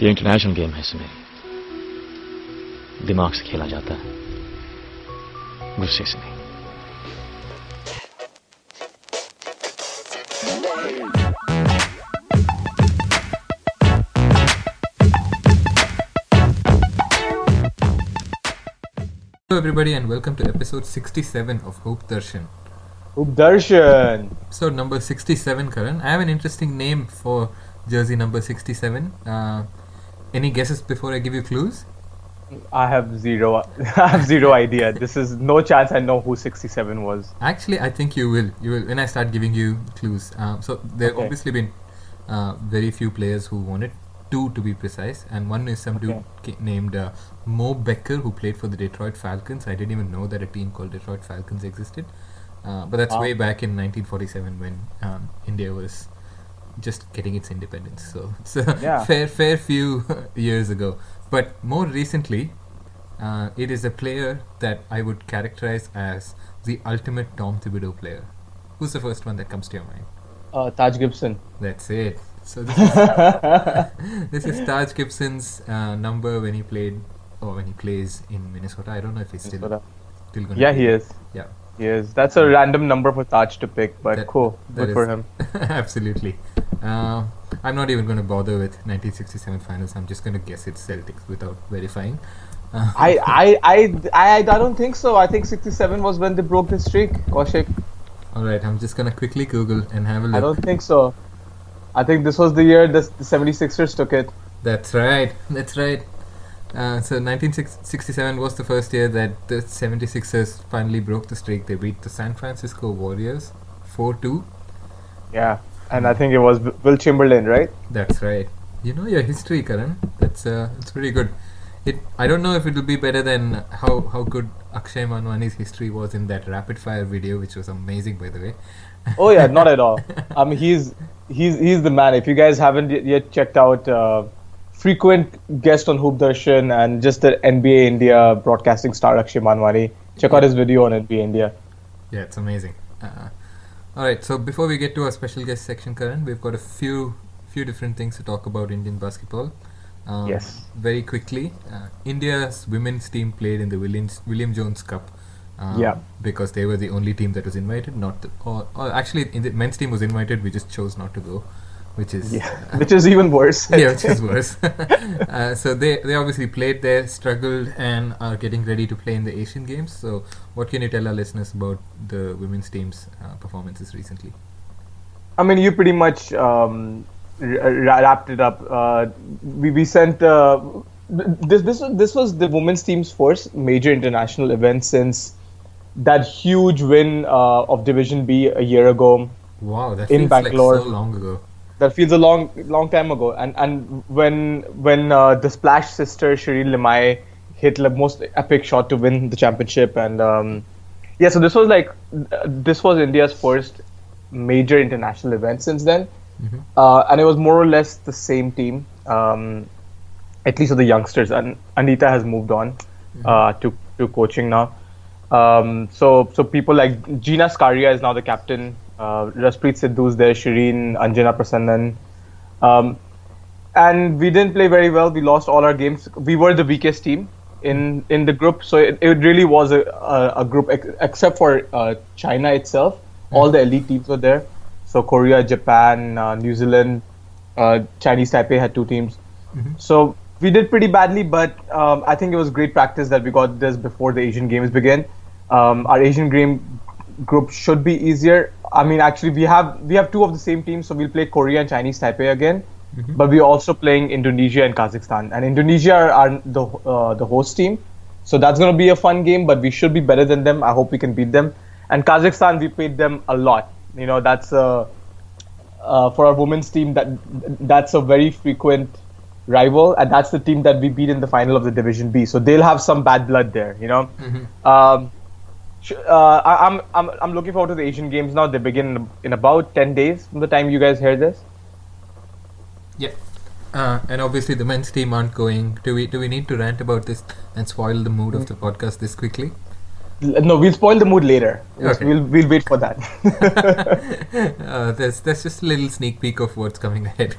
ये international game है सुमेर दिमाग से खेला जाता है गुस्से से नहीं Hello, everybody, and welcome to episode 67 of Hope Darshan. Hope Darshan. Episode number 67, Karan. I have an interesting name for jersey number 67. Uh, any guesses before I give you clues? I have zero. I have zero idea. This is no chance I know who 67 was. Actually, I think you will. You will when I start giving you clues. Um, so there Okay. obviously been uh, very few players who won it. Two to be precise, and one is some dude Okay. named uh, Mo Becker who played for the Detroit Falcons. I didn't even know that a team called Detroit Falcons existed, uh, but that's Wow. way back in 1947 when um, India was just getting its independence. So it's a Yeah. fair fair few years ago. But more recently, uh, it is a player that I would characterize as the ultimate Tom Thibodeau player. Who's the first one that comes to your mind? Uh, Taj Gibson. That's it. So this is, this is Taj Gibson's uh, number when he played or when he plays in Minnesota. I don't know if he's still, Minnesota. still gonna Yeah, he is. Yeah. He is. That's a random number for Taj to pick, but That- cool. that Good for him. Absolutely. Uh, I'm not even going to bother with 1967 finals. I'm just going to guess it's Celtics without verifying. Uh, I, I, I, I, I don't think so. I think 67 was when they broke the streak. Kaushik. all right, I'm just going to quickly Google and have a look. I don't think so. I think this was the year the, the 76ers took it. That's right. That's right. Uh, so 1967 was the first year that the 76ers finally broke the streak. They beat the San Francisco Warriors 4-2. Yeah. And I think it was Wilt Chamberlain, right? That's right. You know your history, Karan. That's uh, that's pretty good. It. I don't know if it will be better than how how good Akshay Manwani's history was in that rapid fire video, which was amazing, by the way. Oh yeah, not at all. I mean, he's he's he's the man. If you guys haven't yet checked out uh, frequent guest on Hoop Darshan and just the NBA India broadcasting star Akshay Manwani, check out his video on NBA India. Yeah, it's amazing. Uh, all right, so before we get to our special guest section, Karan, we've got a few few different things to talk about Indian basketball. Um, Yes. Very quickly, uh, India's women's team played in the Williams William Jones Cup. Um, Yeah. Because they were the only team that was invited. Not the, or, or actually, in the men's team was invited. We just chose not to go, which is Yeah, which is even worse. yeah, which is worse. uh, so they they obviously played there, struggled, and are getting ready to play in the Asian Games. So, what can you tell our listeners about the women's team's uh, performances recently? I mean, you pretty much um, ra- wrapped it up. Uh, we we sent uh, this this was- this was the women's team's first major international event since that huge win uh, of Division B a year ago. Wow, that In feels Bangalore. like so long ago. That feels a long long time ago. And and when when uh, the Splash sister Shireen Limaye hit the most epic shot to win the championship, and um, yeah, so this was like this was India's first major international event since then. Mhm. uh, and it was more or less the same team, um, at least of the youngsters. And Anita has moved on uh, to to coaching now. Um, so so people like Jeena Skaria is now the captain. Uh, Raspreet Sidhu's there. Shireen, Anjana Prasannan. Um, and we didn't play very well. We lost all our games. We were the weakest team in in the group, so it, it really was a, a, a group ex- except for uh, China itself. All the elite teams were there. So Korea, Japan, uh, New Zealand, uh, Chinese Taipei had two teams. So we did pretty badly, but um, I think it was great practice that we got this before the Asian Games began. Um, our Asian game group should be easier. I mean, actually, we have we have two of the same teams, so we'll play Korea and Chinese Taipei again. But we're also playing Indonesia and Kazakhstan, and Indonesia are, are the uh, the host team, so that's gonna be a fun game. But we should be better than them. I hope we can beat them. And Kazakhstan, we played them a lot. You know, that's uh, uh, for our women's team that that's a very frequent rival, and that's the team that we beat in the final of the Division B. So they'll have some bad blood there, you know. Um, sh- uh, I, I'm I'm I'm looking forward to the Asian Games now. They begin in about ten days from the time you guys hear this. Yeah. Uh, and obviously the men's team aren't going. Do we do we need to rant about this and spoil the mood of the podcast this quickly? No, we'll spoil the mood later. We'll- Okay. We'll we'll wait for that. uh, there's there's just a little sneak peek of what's coming ahead.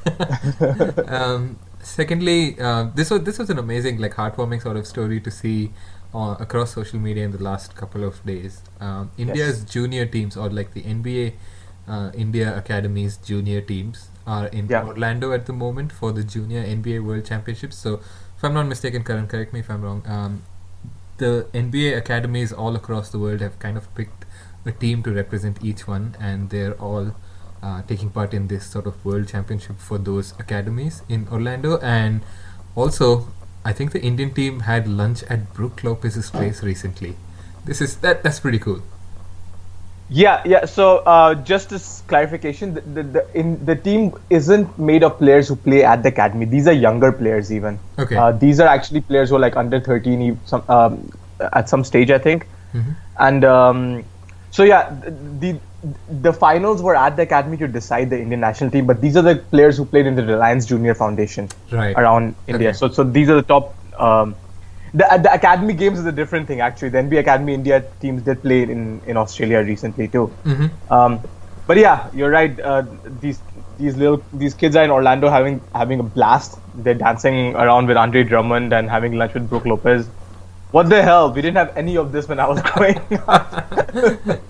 um, secondly, uh, this was this was an amazing, like, heartwarming sort of story to see uh, across social media in the last couple of days. Um, India's junior teams, or like the NBA uh, India Academy's junior teams, are in Yeah. Orlando at the moment for the Junior NBA World Championships. So, if I'm not mistaken, Karan, correct me if I'm wrong. Um, the NBA academies all across the world have kind of picked a team to represent each one, and they're all uh, taking part in this sort of world championship for those academies in Orlando. And also, I think the Indian team had lunch at Brooke Lopez's place recently. This is that that's pretty cool. Yeah, yeah. So uh, just as clarification, the, the, the in the team isn't made of players who play at the academy. These are younger players, even. Okay. Uh, these are actually players who are like under 13, some um, at some stage, I think. Mhm. And um, so yeah, the the finals were at the academy to decide the Indian national team. But these are the players who played in the Reliance Junior Foundation Right. around India. Okay. So so these are the top. Um, the the academy games is a different thing actually. The NBA Academy India teams did play in in Australia recently too. Mhm. Um, but yeah, you're right. Uh, these these little these kids are in Orlando having having a blast. They're dancing around with Andre Drummond and having lunch with Brooke Lopez. What the hell? We didn't have any of this when I was growing up.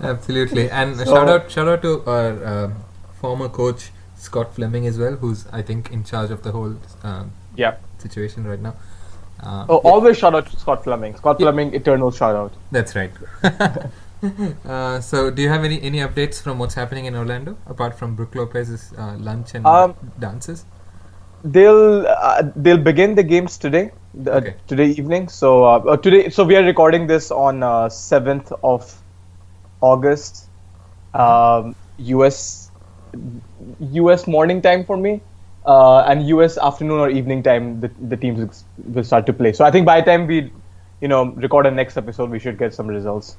Absolutely, and So- shout out shout out to our um former coach Scott Fleming as well, who's I think in charge of the whole um, yeah. situation right now. Uh, Oh, always shout out to Scott Fleming. Scott Yeah. Fleming, eternal shout out. That's right. uh, so, do you have any any updates from what's happening in Orlando apart from Brooke Lopez's uh, lunch and Um, dances? They'll uh, they'll begin the games today, the, Okay. today evening. So uh, uh, today, so we are recording this on uh, seventh of August, um, US US morning time for me, uh, and US afternoon or evening time. The the teams will- will start to play. So I think by the time we, you know, record our next episode, we should get some results.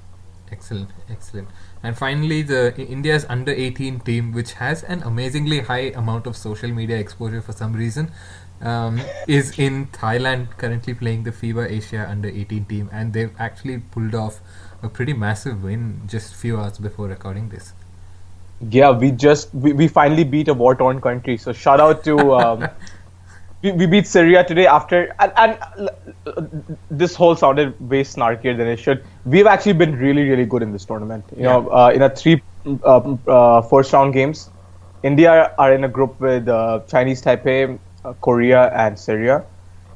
Excellent, excellent. And finally, the India's under 18 team, which has an amazingly high amount of social media exposure for some reason, um, is in Thailand currently playing the FIBA Asia under 18 team, and they've actually pulled off a pretty massive win just few hours before recording this. Yeah, we just we, we finally beat a war torn country. So shout out to um, we, we beat Syria today after and, and uh, this whole sounded way snarkier than it should. We've actually been really really good in this tournament. You know, uh, in a three uh, uh, first round games, India are in a group with uh, Chinese Taipei, uh, Korea, and Syria.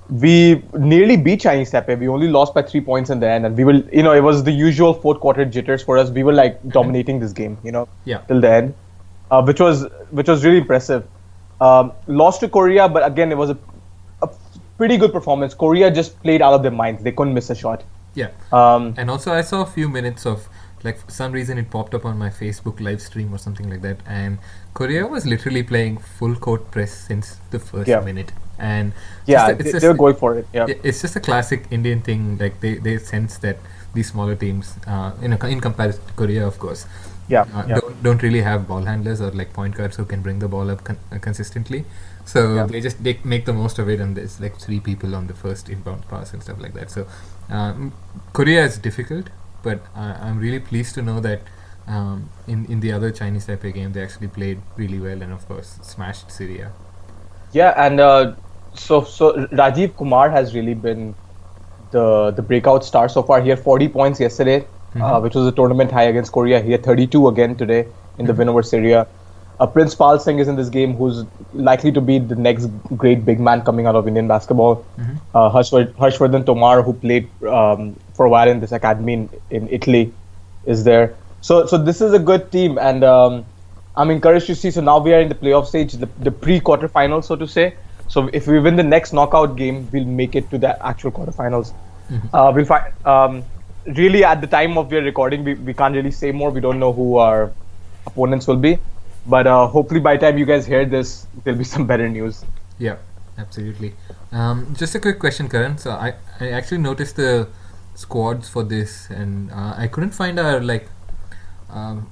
We nearly beat Chinese Taipei. We only lost by three points in the end, and we will, you know, it was the usual fourth quarter jitters for us. We were like dominating this game, you know Yeah. till the end, uh, which was which was really impressive. Um, lost to Korea, but again, it was a, a pretty good performance. Korea just played out of their minds; they couldn't miss a shot. Yeah. Um, And also, I saw a few minutes of like for some reason it popped up on my Facebook live stream or something like that, and Korea was literally playing full court press since the first Yeah. minute, and yeah, just a- they, it's they just- going for it. Yeah, yeah, it's just a classic Indian thing. Like they, they sense that these smaller teams, uh, in a, in comparison to Korea, of course, yeah, uh, yeah. don't don't really have ball handlers or like point guards who can bring the ball up con- uh, consistently. So Yeah. they just they make the most of it, and there's like three people on the first inbound pass and stuff like that. So um, Korea is difficult, but uh, I'm really pleased to know that um, in in the other Chinese Taipei game they actually played really well and of course smashed Syria. Yeah, and uh, so so Rajiv Kumar has really been the the breakout star so far. He had 40 points yesterday, uh, Mhm. which was a tournament high against Korea. He had 32 again today in the win over Syria. Uh, Prince Pal Singh is in this game, who's likely to be the next great big man coming out of Indian basketball. Mhm. Uh, Harshvard- Harshvardhan Tomar, who played um, for a while in this academy in, in Italy, is there. So so this is a good team, and um, I'm encouraged to see. So now we are in the playoff stage, the, the pre-quarterfinals, so to say. So if we win the next knockout game, we'll make it to the actual quarterfinals. Uh, we'll find. Um, really, at the time of your recording, we, we can't really say more. We don't know who our opponents will be, but uh, hopefully by the time you guys hear this, there'll be some better news. Yeah, absolutely. Um, just a quick question, Karan. So I, I actually noticed the squads for this, and uh, I couldn't find our like um,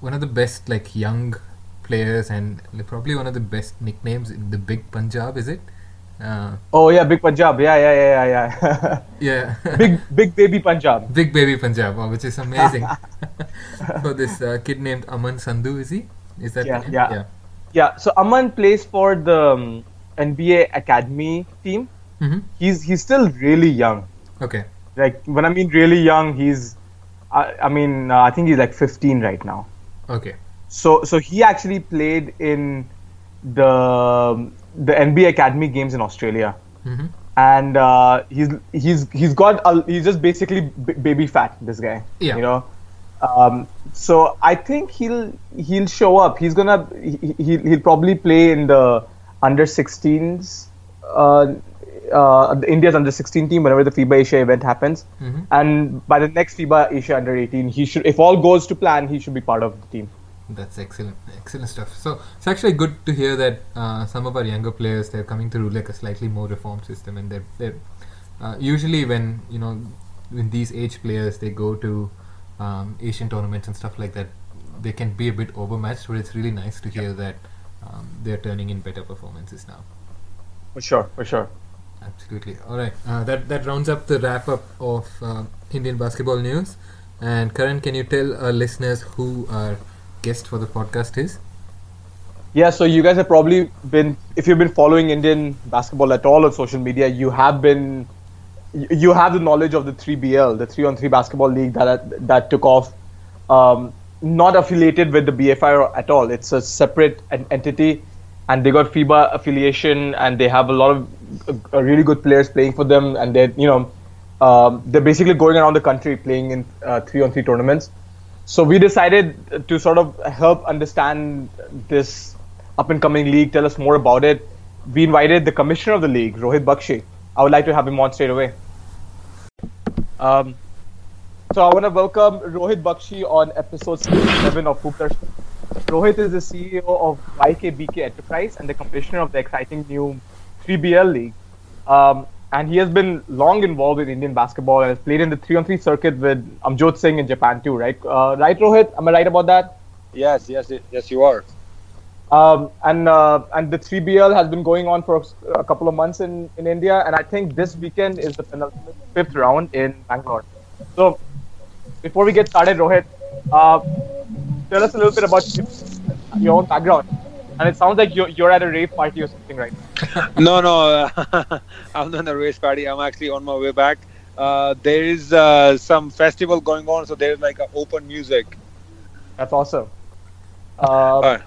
one of the best like young players and probably one of the best nicknames in the Big Punjab. Is it? Uh, Oh yeah, Big Punjab. Yeah, yeah, yeah, yeah, yeah. yeah. big, big baby Punjab. Big Baby Punjab, oh, which is amazing. for this uh, kid named Aman Sandhu, is he? Is that Yeah, name? yeah. Yeah. So Aman plays for the. Um, NBA academy team. Mhm. He's he's still really young. Okay. Like when I mean really young, he's I, I mean uh, I think he's like 15 right now. Okay. So so he actually played in the the NBA academy games in Australia. Mhm. and uh, he's he's he's got a, he's just basically b- baby fat this guy Yeah. you know um, so I think he'll he'll show up he's gonna he, he, he'll probably play in the under 16s uh, uh, India's under 16 team whenever the FIBA Asia event happens Mhm. and by the next FIBA Asia under 18 he should if all goes to plan he should be part of the team That's excellent, excellent stuff. So it's actually good to hear that uh, some of our younger players they're coming through like a slightly more reformed system, and they're they're uh, usually when you know when these age players they go to um, Asian tournaments and stuff like that, they can be a bit overmatched. But it's really nice to hear that um, they're turning in better performances now. for sure for sure Absolutely. All right. Uh, that that rounds up the wrap up of uh, Indian basketball news. And Karan, can you tell our listeners who our guest for the podcast is? Yeah, so you guys have probably been, if you've been following Indian basketball at all on social media, you have been, you have the knowledge of the 3BL, the 3 on 3 basketball league that that took off, um, not affiliated with the BFI at all. It's a separate en- entity, and they got FIBA affiliation, and they have a lot of uh, really good players playing for them, and they're, you know, um, they're basically going around the country playing in uh, 3 on 3 tournaments. So we decided to sort of help understand this up and coming league, tell us more about it. We invited the commissioner of the league, Rohit Bakshi. I would like to have him on straight away. Um, so I want to welcome Rohit Bakshi on episode 7 of Hoop Darshan. Rohit is the CEO of YKBK Enterprise and the commissioner of the exciting new 3BL league. Um, and he has been long involved in Indian basketball and has played in the 3 on 3 circuit with Amjot Singh in Japan too, right? Uh, right, Rohit? Am I right about that? Yes, yes, yes, you are. Um, and uh, and the 3BL has been going on for a couple of months in, in India, and I think this weekend is the fifth round in Bangalore. So, before we get started, Rohit, uh, tell us a little bit about your own background. And it sounds like you're, you're at a rave party or something right now. no, no, I'm not in a rave party. I'm actually on my way back. Uh, there is uh, some festival going on, so there's like a open music. That's awesome. Uh, Alright.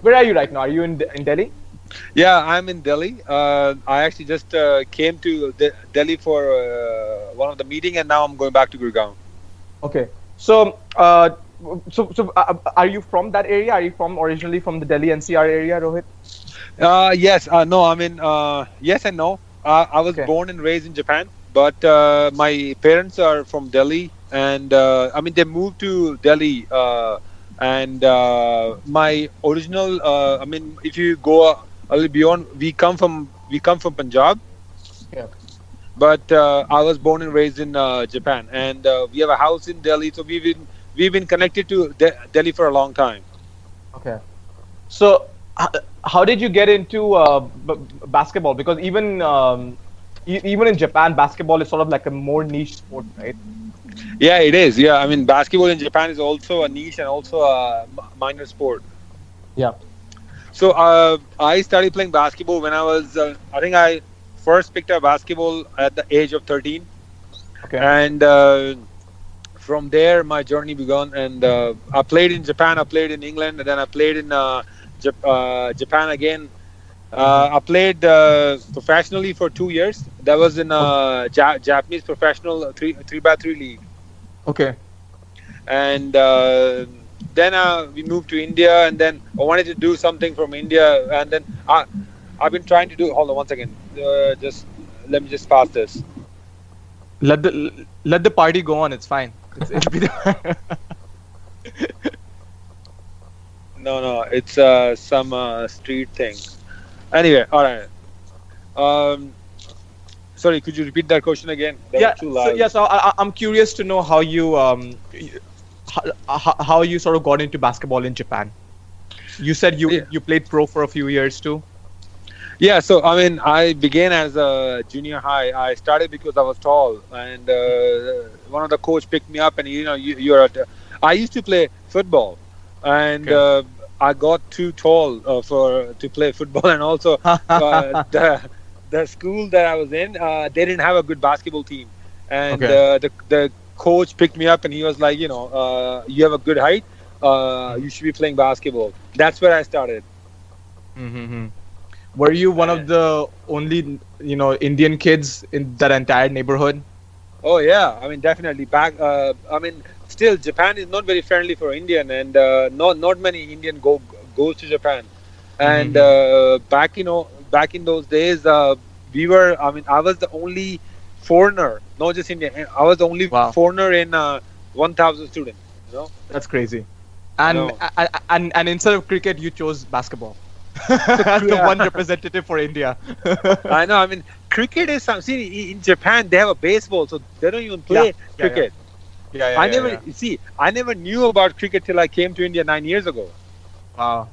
Where are you right now? Are you in, in Delhi? Yeah, I'm in Delhi. Uh, I actually just uh, came to De- Delhi for uh, one of the meeting, and now I'm going back to Gurgaon. Okay. So, uh, so, so uh, are you from that area? Are you from originally from the Delhi NCR area, Rohit? Uh, yes, uh, no, I mean, uh, yes and no. Uh, I was Okay. born and raised in Japan, but uh, my parents are from Delhi, and uh, I mean, they moved to Delhi. Uh, and uh, my original, uh, I mean, if you go a little beyond, we come from we come from Punjab, Yeah. but uh, I was born and raised in uh, Japan, and uh, we have a house in Delhi, so we've been we've been connected to De- Delhi for a long time. Okay. So, h- how did you get into uh, b- basketball? Because even um, e- even in Japan, basketball is sort of like a more niche sport, right? Yeah, it is. Yeah, I mean, basketball in Japan is also a niche and also a m- minor sport. Yeah. So uh, I started playing basketball when I was, uh, I think I first picked up basketball at the age of 13, Okay. and uh, from there my journey began. And uh, I played in Japan, I played in England, and then I played in uh, Jap- uh, Japan again. Uh, I played uh, professionally for two years. That was in uh, ja- Japanese professional three three by three league Okay. and then uh, we moved to India, and then I wanted to do something from India, and then I, I've been trying to do. Hold on one second. Uh, just let me just pass this. Let the let the party go on. It's fine. It's, it'll be the- No, no, it's uh, some uh, street thing. Anyway, all right. Um, sorry, could you repeat that question again? That yeah. So, yeah. So I, I'm curious to know how you um how, how, how you sort of got into basketball in Japan. You said you Yeah. you played pro for a few years too. Yeah, so I mean, I began as a junior high. I started because I was tall, and uh, one of the coach picked me up, and you know, you, you're. At, I used to play football, and Okay. uh, I got too tall uh, for to play football, and also uh, the the school that I was in, uh, they didn't have a good basketball team, and Okay. uh, the the coach picked me up and he was like, you know, uh, you have a good height, uh, you should be playing basketball. That's where I started. Mm-hmm. Were you one of the only, you know, Indian kids in that entire neighborhood? Oh yeah, I mean definitely back. Uh, I mean, still Japan is not very friendly for Indian, and uh, not not many Indian go goes to Japan. And uh, back you know back in those days, uh, we were. I mean, I was the only foreigner, not just Indian. I was the only Wow. foreigner in uh, 1,000 students. You know. That's crazy. And, No. and and and instead of cricket, you chose basketball as the Yeah. one representative for India. I know. I mean, cricket is some. See, in Japan they have a baseball, so they don't even play Yeah, cricket. yeah, yeah, I never see. I never knew about cricket till I came to India nine years ago. Wow.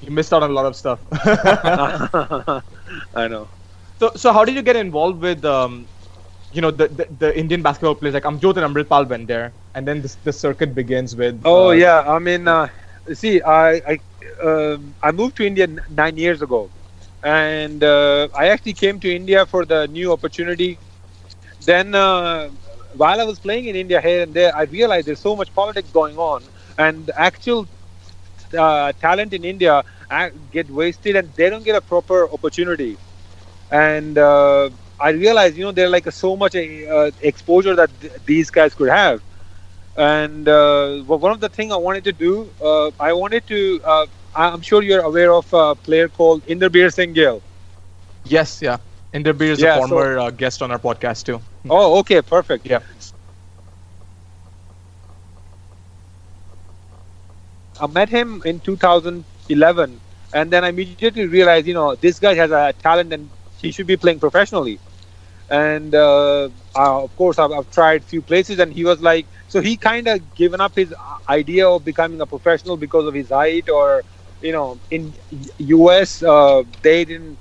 You missed out on a lot of stuff. I know. so, so how did you get involved with, um, you know, the, the, the Indian basketball players? Like Amjot and Amritpal went there, and then this, the circuit begins with. Oh uh, yeah, I mean, uh, see, I I, um, I moved to India nine years ago, and uh, I actually came to India for the new opportunity. Then, uh, while I was playing in India here and there, I realized there's so much politics going on, and actual uh, talent in India uh, get wasted, and they don't get a proper opportunity. And uh, I realized, you know, there's like so much uh, exposure that th- these guys could have and uh, one of the thing I wanted to do, uh, I wanted to. Uh, I- I'm sure you're aware of a player called Inderbir Singh Gill. Yes, yeah. Inderbir is Yeah, a so- former uh, guest on our podcast too. Oh, okay, perfect. Yeah. I met him in 2011, and then I immediately realized, you know, this guy has a talent and he should be playing professionally. And uh, uh, of course, I've, I've tried few places, and he was like, so he kind of given up his idea of becoming a professional because of his height, or you know, in U.S. Uh, they didn't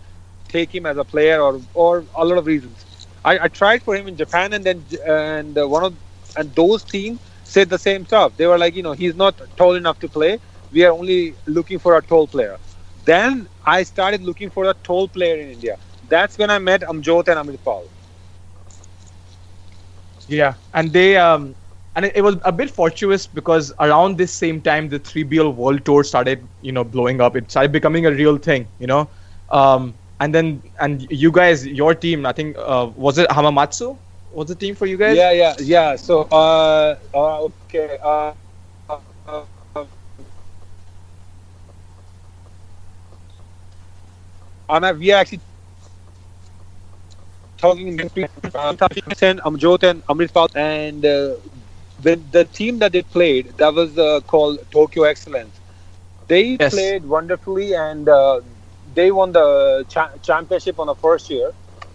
take him as a player, or or a lot of reasons. I, I tried for him in Japan, and then and uh, one of and those teams said the same stuff. They were like, you know, he's not tall enough to play. We are only looking for a tall player. Then I started looking for a tall player in India. That's when I met Amjot and Amritpal. Yeah, and they um, and it, it was a bit fortuitous because around this same time the 3BL World Tour started, you know, blowing up. It started becoming a real thing, you know. Um, and then and you guys, your team, I think, uh, was it Hamamatsu? Was the team for you guys? Yeah, yeah, yeah. So, uh, uh okay. Uh, uh, Anna, we are actually talking between uh, Amjot and Amritpal, and uh, the the team that they played that was uh, called Tokyo Excellence. They Yes. played wonderfully, and uh, they won the cha- championship on the first year.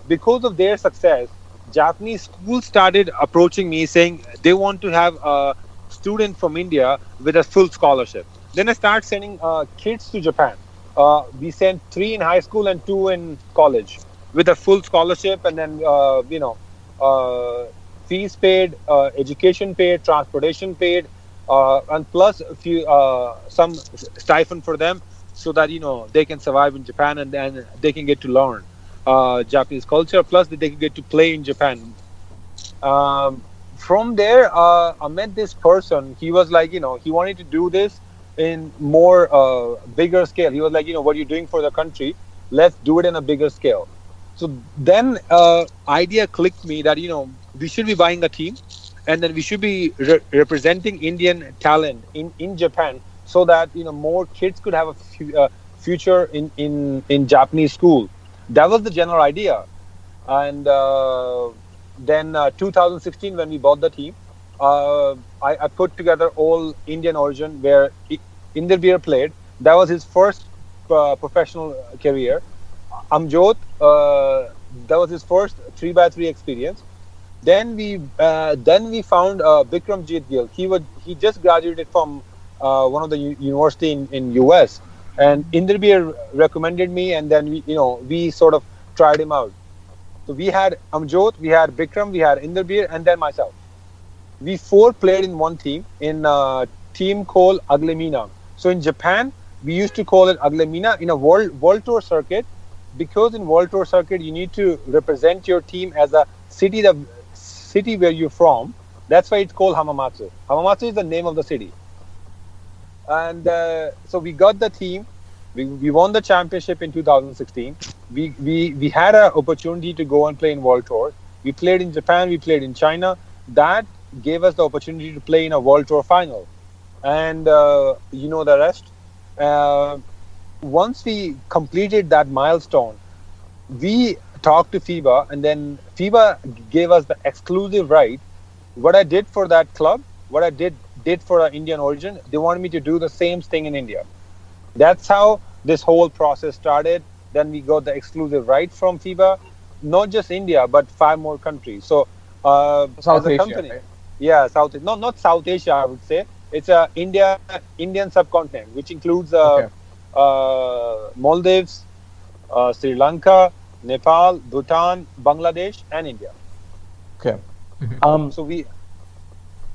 Because of their success, Japanese schools started approaching me saying they want to have a student from India with a full scholarship. Then I start sending uh, kids to Japan. Uh, we sent three in high school and two in college with a full scholarship, and then uh, you know, uh, fees paid, uh, education paid, transportation paid, uh, and plus a few uh, some stipend for them, so that you know they can survive in Japan and then they can get to learn uh, Japanese culture. Plus, they can get to play in Japan. Um, from there, uh, I met this person. He was like, you know, he wanted to do this in more uh, bigger scale. He was like, you know, what you're doing for the country, let's do it in a bigger scale. So then, idea clicked me that you know we should be buying a team, and then we should be re- representing Indian talent in in Japan, so that you know more kids could have a uh, future in in in Japanese school. That was the general idea, and uh, then uh, 2016 when we bought the team, uh, I, I put together all Indian origin where Inderbir played. That was his first uh, professional career. Amjot, uh, that was his first three by three experience. Then we uh, then we found uh, Bikram Jeet Gill. He was he just graduated from uh, one of the u- university in, in US, and Inderbir recommended me, and then we you know we sort of tried him out. So we had Amjot, we had Bikram, we had Inderbir, and then myself. We four played in one team in a team called Aglemina. So in Japan, we used to call it Aglemina in a world world tour circuit because in world tour circuit you need to represent your team as a city the city where you're from. That's why it's called Hamamatsu. Hamamatsu is the name of the city. And uh, so we got the team. We, we won the championship in 2016. We, we, we had an opportunity to go and play in world tours. We played in Japan, we played in China. That gave us the opportunity to play in a world tour final. And uh, you know the rest. Uh, once we completed that milestone, we talked to FIBA, and then FIBA gave us the exclusive right. What I did for that club, what I did did for an Indian origin, they wanted me to do the same thing in India. That's how this whole process started. Then we got the exclusive right from FIBA, not just India, but five more countries. So, uh, South as a Asia, company, right? yeah, South, no, not South Asia, I would say. It's a India, Indian subcontinent, which includes uh, Okay. uh, Maldives, uh, Sri Lanka, Nepal, Bhutan, Bangladesh, and India. Okay. Um, So we,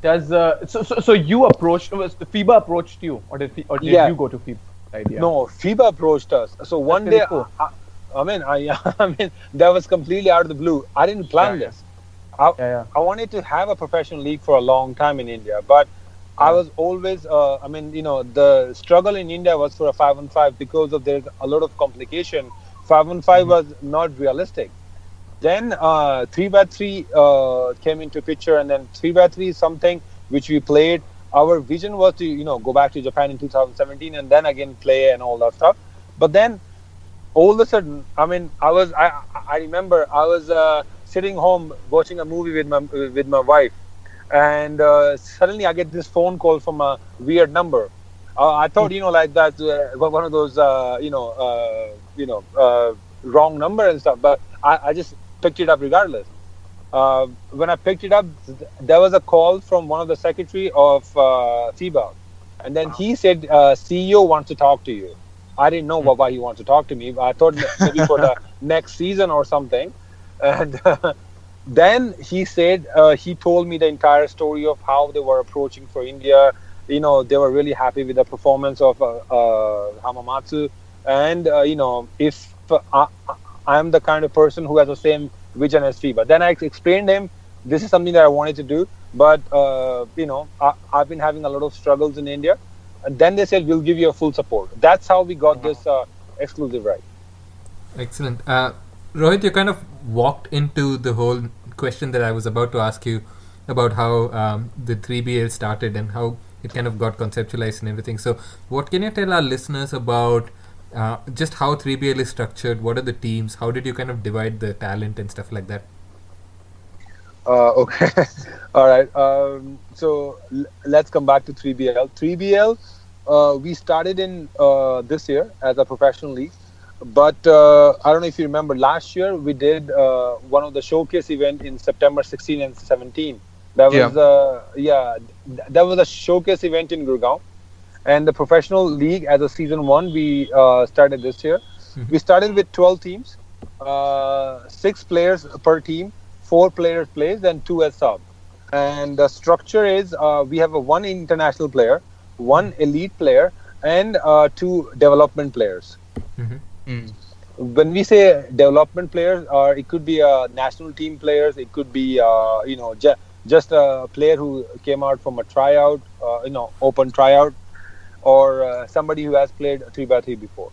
does uh, so, so so you approached was the FIBA approached you or did or did Yeah. you go to FIBA? Idea. no, FIBA approached us. So one really day, cool. I, I mean, I, I mean, that was completely out of the blue. I didn't plan Yeah, yeah. this. I, Yeah, yeah. I wanted to have a professional league for a long time in India, but I was always, uh, I mean, you know, the struggle in India was for a five on five because of there's a lot of complication. Five on 5 was not realistic. Then uh, three by three uh, came into picture, and then three by three is something which we played. Our vision was to, you know, go back to Japan in 2017 and then again play and all that stuff. But then all of a sudden, I mean, I was, I, I remember I was uh, sitting home watching a movie with my with my wife, and uh, suddenly I get this phone call from a weird number. Uh, I thought, you know, like that, uh, one of those, uh, you know, uh, you know, uh, wrong number and stuff. But I, I just picked it up regardless. Uh, when I picked it up, there was a call from one of the secretary of uh, FIBA, and then he said, uh, "CEO wants to talk to you." I didn't know why he wants to talk to me. I thought maybe for the next season or something. And then he said uh, he told me the entire story of how they were approaching for India. You know, they were really happy with the performance of uh, uh, Hamamatsu, and uh, you know, if uh, I, am the kind of person who has the same vision as FIBA, then I explained him this is something that I wanted to do, but uh, you know, I, I've been having a lot of struggles in India, and then they said we'll give you a full support. That's how we got this uh, exclusive right. Excellent. Uh, Rohit, you kind of walked into the whole question that I was about to ask you about how um, the 3BL started and how it kind of got conceptualized and everything. So, what can you tell our listeners about uh, just how 3BL is structured? What are the teams? How did you kind of divide the talent and stuff like that? Uh, okay. All right. Um, so l- let's come back to 3BL. 3BL, uh, we started in uh, this year as a professional league. But uh, I don't know if you remember last year we did uh, one of the showcase event in September 16 and 17. That Yeah. was uh, yeah, th- that was a showcase event in Gurgaon, and the professional league as a season one we uh, started this year. We started with 12 teams, uh, six players per team, four players plays, and two as sub. And the structure is uh, we have a one international player, one elite player, and uh, two development players. Mhm. When we say development players, uh, it could be uh, national team players. It could be uh, you know ju- just a player who came out from a tryout, uh, you know, open tryout, or uh, somebody who has played three by three before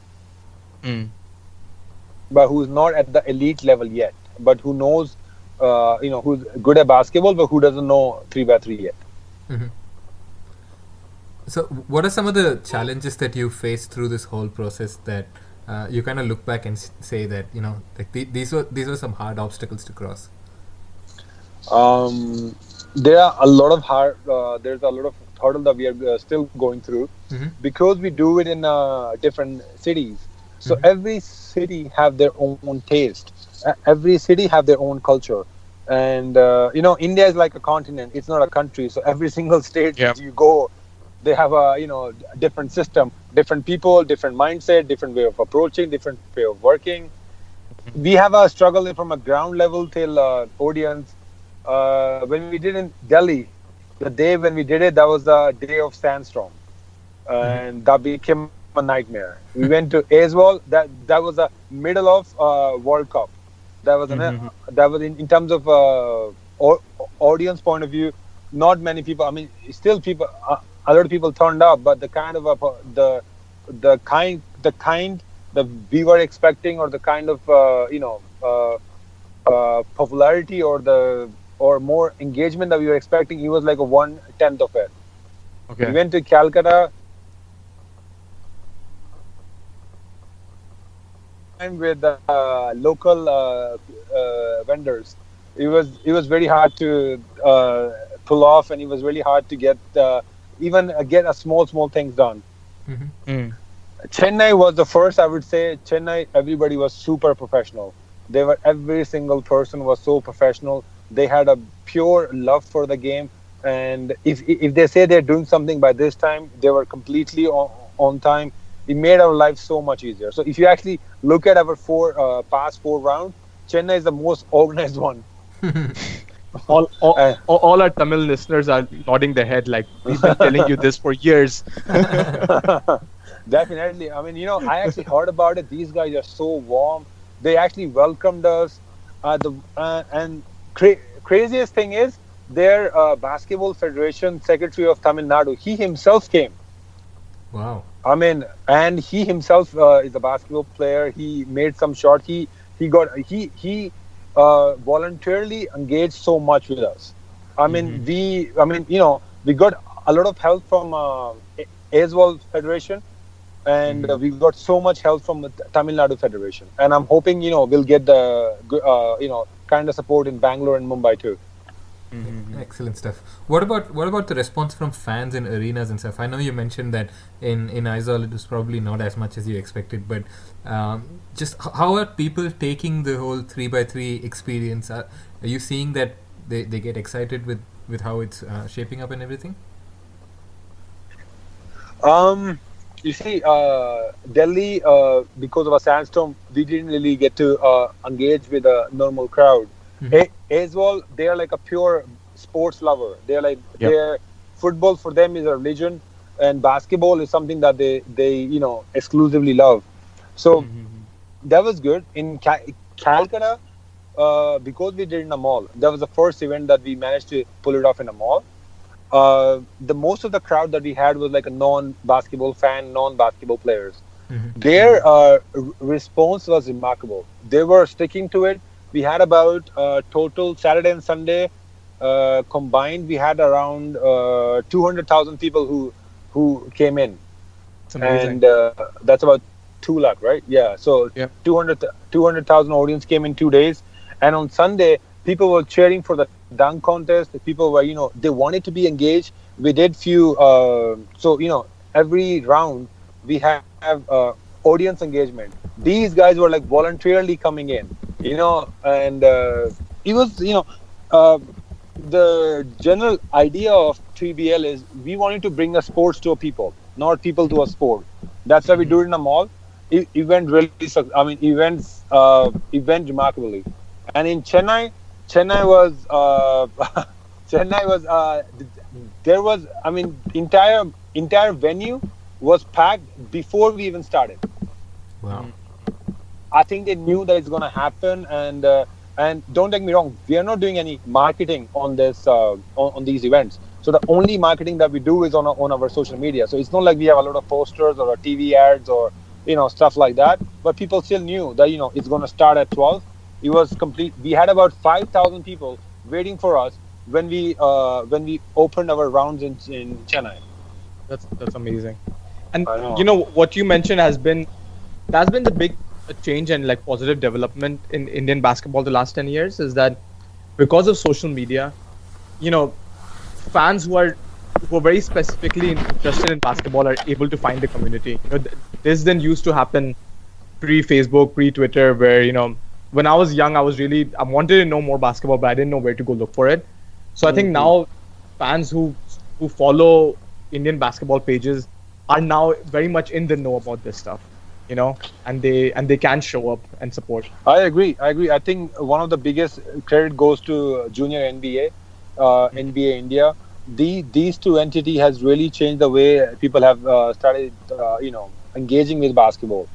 but who's not at the elite level yet, but who knows, uh, you know, who's good at basketball, but who doesn't know three by three yet. So, what are some of the challenges that you faced through this whole process that uh, you kind of look back and say that you know like the- these were these were some hard obstacles to cross? Um, there are a lot of hard. Uh, there's a lot of hurdle that we are uh, still going through Mhm. because we do it in uh, different cities. So Mhm. every city have their own taste. Every city have their own culture. And uh, you know, India is like a continent. It's not a country. So every single state Yeah. you go, they have a you know different system, different people, different mindset, different way of approaching, different way of working. We have a struggle from a ground level till uh, audience. Uh, when we did in Delhi, the day when we did it, that was the day of sandstorm, and that became a nightmare. We went to Aizawl. That that was the middle of uh, World Cup. That was an, Mhm. that was in, in terms of uh, au- audience point of view. Not many people. I mean, still people. Uh, a lot of people turned up, but the kind of a, the the kind the kind that we were expecting, or the kind of uh, you know uh, uh, popularity or the or more engagement that we were expecting, he was like a one tenth of it. Okay. We went to Calcutta. And with the uh, local uh, uh, vendors, it was it was very hard to uh, pull off, and it was really hard to get uh, even uh, get a small small things done. Mhm. Mm. Chennai was the first, I would say. Chennai, everybody was super professional. They were every single person was so professional. They had a pure love for the game, and if if they say they're doing something by this time, they were completely on, on time. It made our life so much easier. So if you actually look at our four uh, past four rounds, Chennai is the most organized one. All, all, Uh, all, our Tamil listeners are nodding their head like we've been telling you this for years. Definitely. I mean, you know, I actually heard about it. These guys are so warm. They actually welcomed us. Uh, the uh, and cra- craziest thing is their uh, basketball federation secretary of Tamil Nadu. He himself came. Wow. I mean, and he himself uh, is a basketball player. He made some shot. He he got he he uh, voluntarily engaged so much with us. I mean, we I mean you know we got a lot of help from uh, Aizawl Federation, and uh, we got so much help from the Tamil Nadu Federation. And I'm hoping you know we'll get the uh, you know kind of support in Bangalore and Mumbai too. Excellent stuff. What about what about the response from fans in arenas and stuff? I know you mentioned that in in Aizawl it was probably not as much as you expected, but um, just h- how are people taking the whole three by three experience? Are, are you seeing that they, they get excited with with how it's uh, shaping up and everything? Um, you see, uh, Delhi, uh, because of a sandstorm, we didn't really get to uh, engage with a normal crowd. Mhm. A- Aizawl, they're like a pure sports lover. They're like, Yep. they're football for them is a religion, and basketball is something that they they you know exclusively love. So that was good in Cal- Calcutta. Uh, because we did in a mall, that was the first event that we managed to pull it off in a mall uh, the most of the crowd that we had was like a non-basketball fan, non-basketball players. Mhm. Their uh, r- response was remarkable. They were sticking to it. We had about uh, total Saturday and Sunday uh, combined. We had around uh, 200,000 people who who came in, and uh, that's about two lakh, right? Yeah. So Yep. 200 200,000 audience came in two days, and on Sunday people were cheering for the dunk contest. People were, you know, they wanted to be engaged. We did few, uh, so you know, every round we have, have uh, audience engagement. These guys were like voluntarily coming in, you know, and uh, it was, you know, uh, the general idea of 3BL is we wanted to bring a sports to a people, not people to a sport. That's why we do it in a mall. Went really, I mean, events, uh, it went remarkably. And in Chennai, Chennai was, uh, Chennai was, uh, there was, I mean, entire entire venue was packed before we even started. Wow. I think they knew that it's going to happen, and uh, and don't take me wrong, we are not doing any marketing on this uh, on, on these events. So the only marketing that we do is on our, on our social media. So it's not like we have a lot of posters or TV ads or you know stuff like that. But people still knew that you know it's going to start at 12. It was complete. We had about 5,000 people waiting for us when we uh, when we opened our rounds in in Chennai. That's that's amazing. And know. you know what you mentioned has been that's been the big uh, change and like positive development in Indian basketball the last 10 years is that because of social media, you know, fans who are who are very specifically interested in basketball are able to find the community. You know, th- this didn't used to happen pre-Facebook, pre-Twitter, where you know when I was young, I was really I wanted to know more basketball, but I didn't know where to go look for it. So I think now fans who who follow Indian basketball pages are now very much in the know about this stuff, you know, and they and they can show up and support. I agree. I agree. I think one of the biggest credit goes to Junior NBA, uh, NBA India. the, these two entity has really changed the way people have uh, started, uh, you know, engaging with basketball.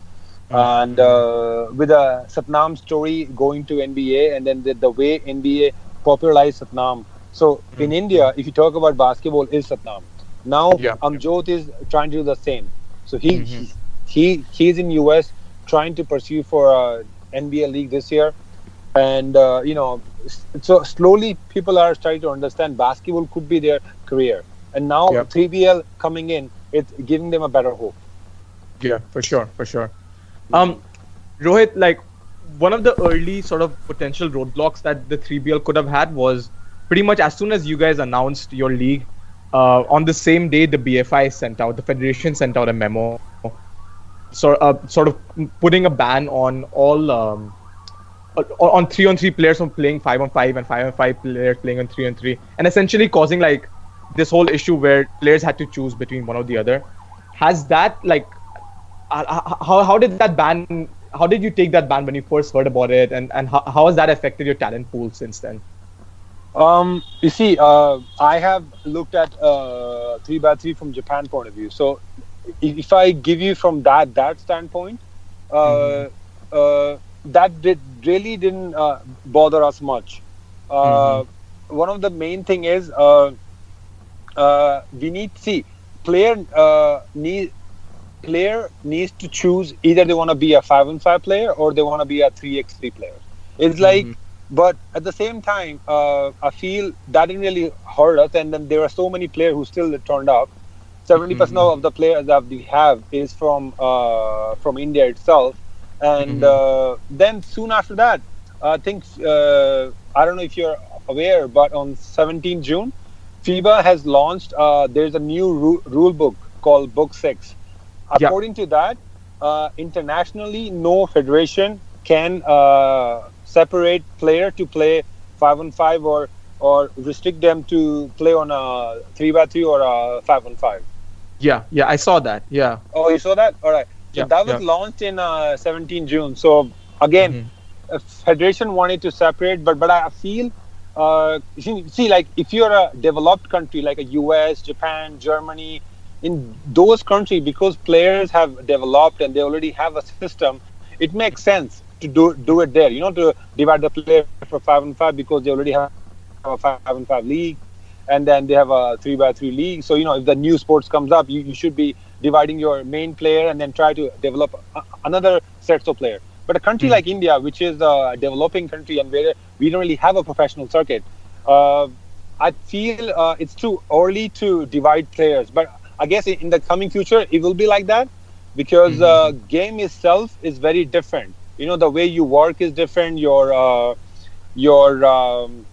And uh, with a Satnam story going to NBA, and then the, the way NBA popularized Satnam. So in India, if you talk about basketball, is Satnam. Now Yeah. Amjot is trying to do the same. So he Mhm. he he's in US trying to pursue for a NBA league this year, and uh, you know, so slowly people are starting to understand basketball could be their career, and now Yep. 3BL coming in, it's giving them a better hope. Yeah, for sure, for sure. Um, Rohit, like one of the early sort of potential roadblocks that the 3BL could have had was pretty much as soon as you guys announced your league, uh, on the same day the BFI sent out, the federation sent out a memo, sort uh, sort of putting a ban on all um, on three on three players from playing five on five and five on five players playing on three on three, and essentially causing like this whole issue where players had to choose between one or the other. Has that like how how did that ban? How did you take that ban when you first heard about it, and and how, how has that affected your talent pool since then? Um, you see, uh, I have looked at uh, three by three from Japan point of view. So, if, I give you from that that standpoint, uh, uh, that did really didn't uh, bother us much. Uh, One of the main thing is uh, uh, we need see player uh, need player needs to choose either they want to be a five and five player or they want to be a three x three player. It's like but at the same time, uh, I feel that didn't really hurt us. And then there are so many players who still turned up. 70% of the players that we have is from uh, from India itself. And uh, then soon after that, I think uh, I don't know if you're aware, but on 17 June, FIBA has launched. Uh, there's a new ru- rule book called Book Six. Yeah. According to that, uh, internationally, no federation can uh, separate player to play five on five or or restrict them to play on a three by three or a five on five. Yeah, yeah, I saw that. Yeah, Oh, you saw that? All right. So Yeah, that was yeah. launched in uh, 17 June. So again, Mhm. federation wanted to separate, but but I feel, uh, see, see, like if you're a developed country like a U.S., Japan, Germany, in those countries because players have developed and they already have a system, it makes sense to do do it there. You know, to divide the player for five and five because they already have a five and five league and then they have a three by three league. So you know, if the new sports comes up, you, you should be dividing your main player and then try to develop a, another sets of player. But a country Mhm. like India, which is a developing country and where we don't really have a professional circuit, uh, I feel uh, it's too early to divide players. But I guess in the coming future, it will be like that because uh, game itself is very different. You know, the way you work is different. Your uh, your um,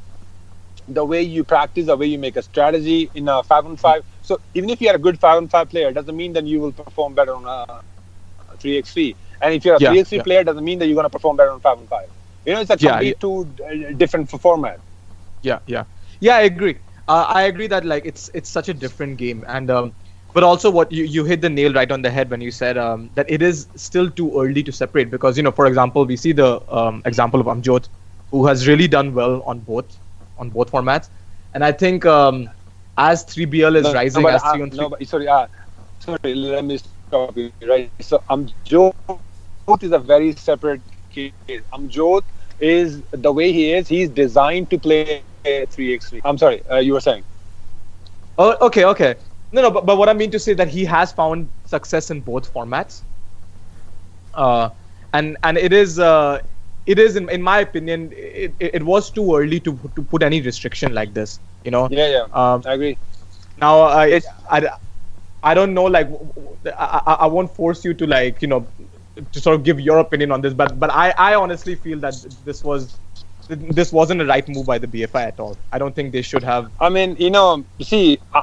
the way you practice, the way you make a strategy in a five on five. So even if you are a good five on five player, doesn't mean that you will perform better on a three x three. And if you're a three x three player, doesn't mean that you're going to perform better on five on five. You know, it's a Yeah, two uh, different format. yeah, yeah, yeah. I agree. Uh, I agree that like it's it's such a different game, and um, but also what you you hit the nail right on the head when you said um that it is still too early to separate because you know for example we see the um example of Amjot who has really done well on both on both formats, and I think um as 3BL is No, rising no, but, as uh, 3 on 3 no, but sorry, uh, sorry, let me stop you. Right. So Amjot is a very separate case. Amjot is the way he is. He's designed to play three x three. I'm sorry, uh, you were saying. Oh, okay, okay. No, no, but, but what I mean to say that he has found success in both formats. Uh, and and it is uh, it is in, in my opinion it, it, it was too early to to put any restriction like this. You know. Yeah, yeah. Um, I agree. now I, I I don't know like I, I won't force you to like you know to sort of give your opinion on this, but but I I honestly feel that this was this wasn't a right move by the BFI at all. I don't think they should have. I mean, you know, you see, uh,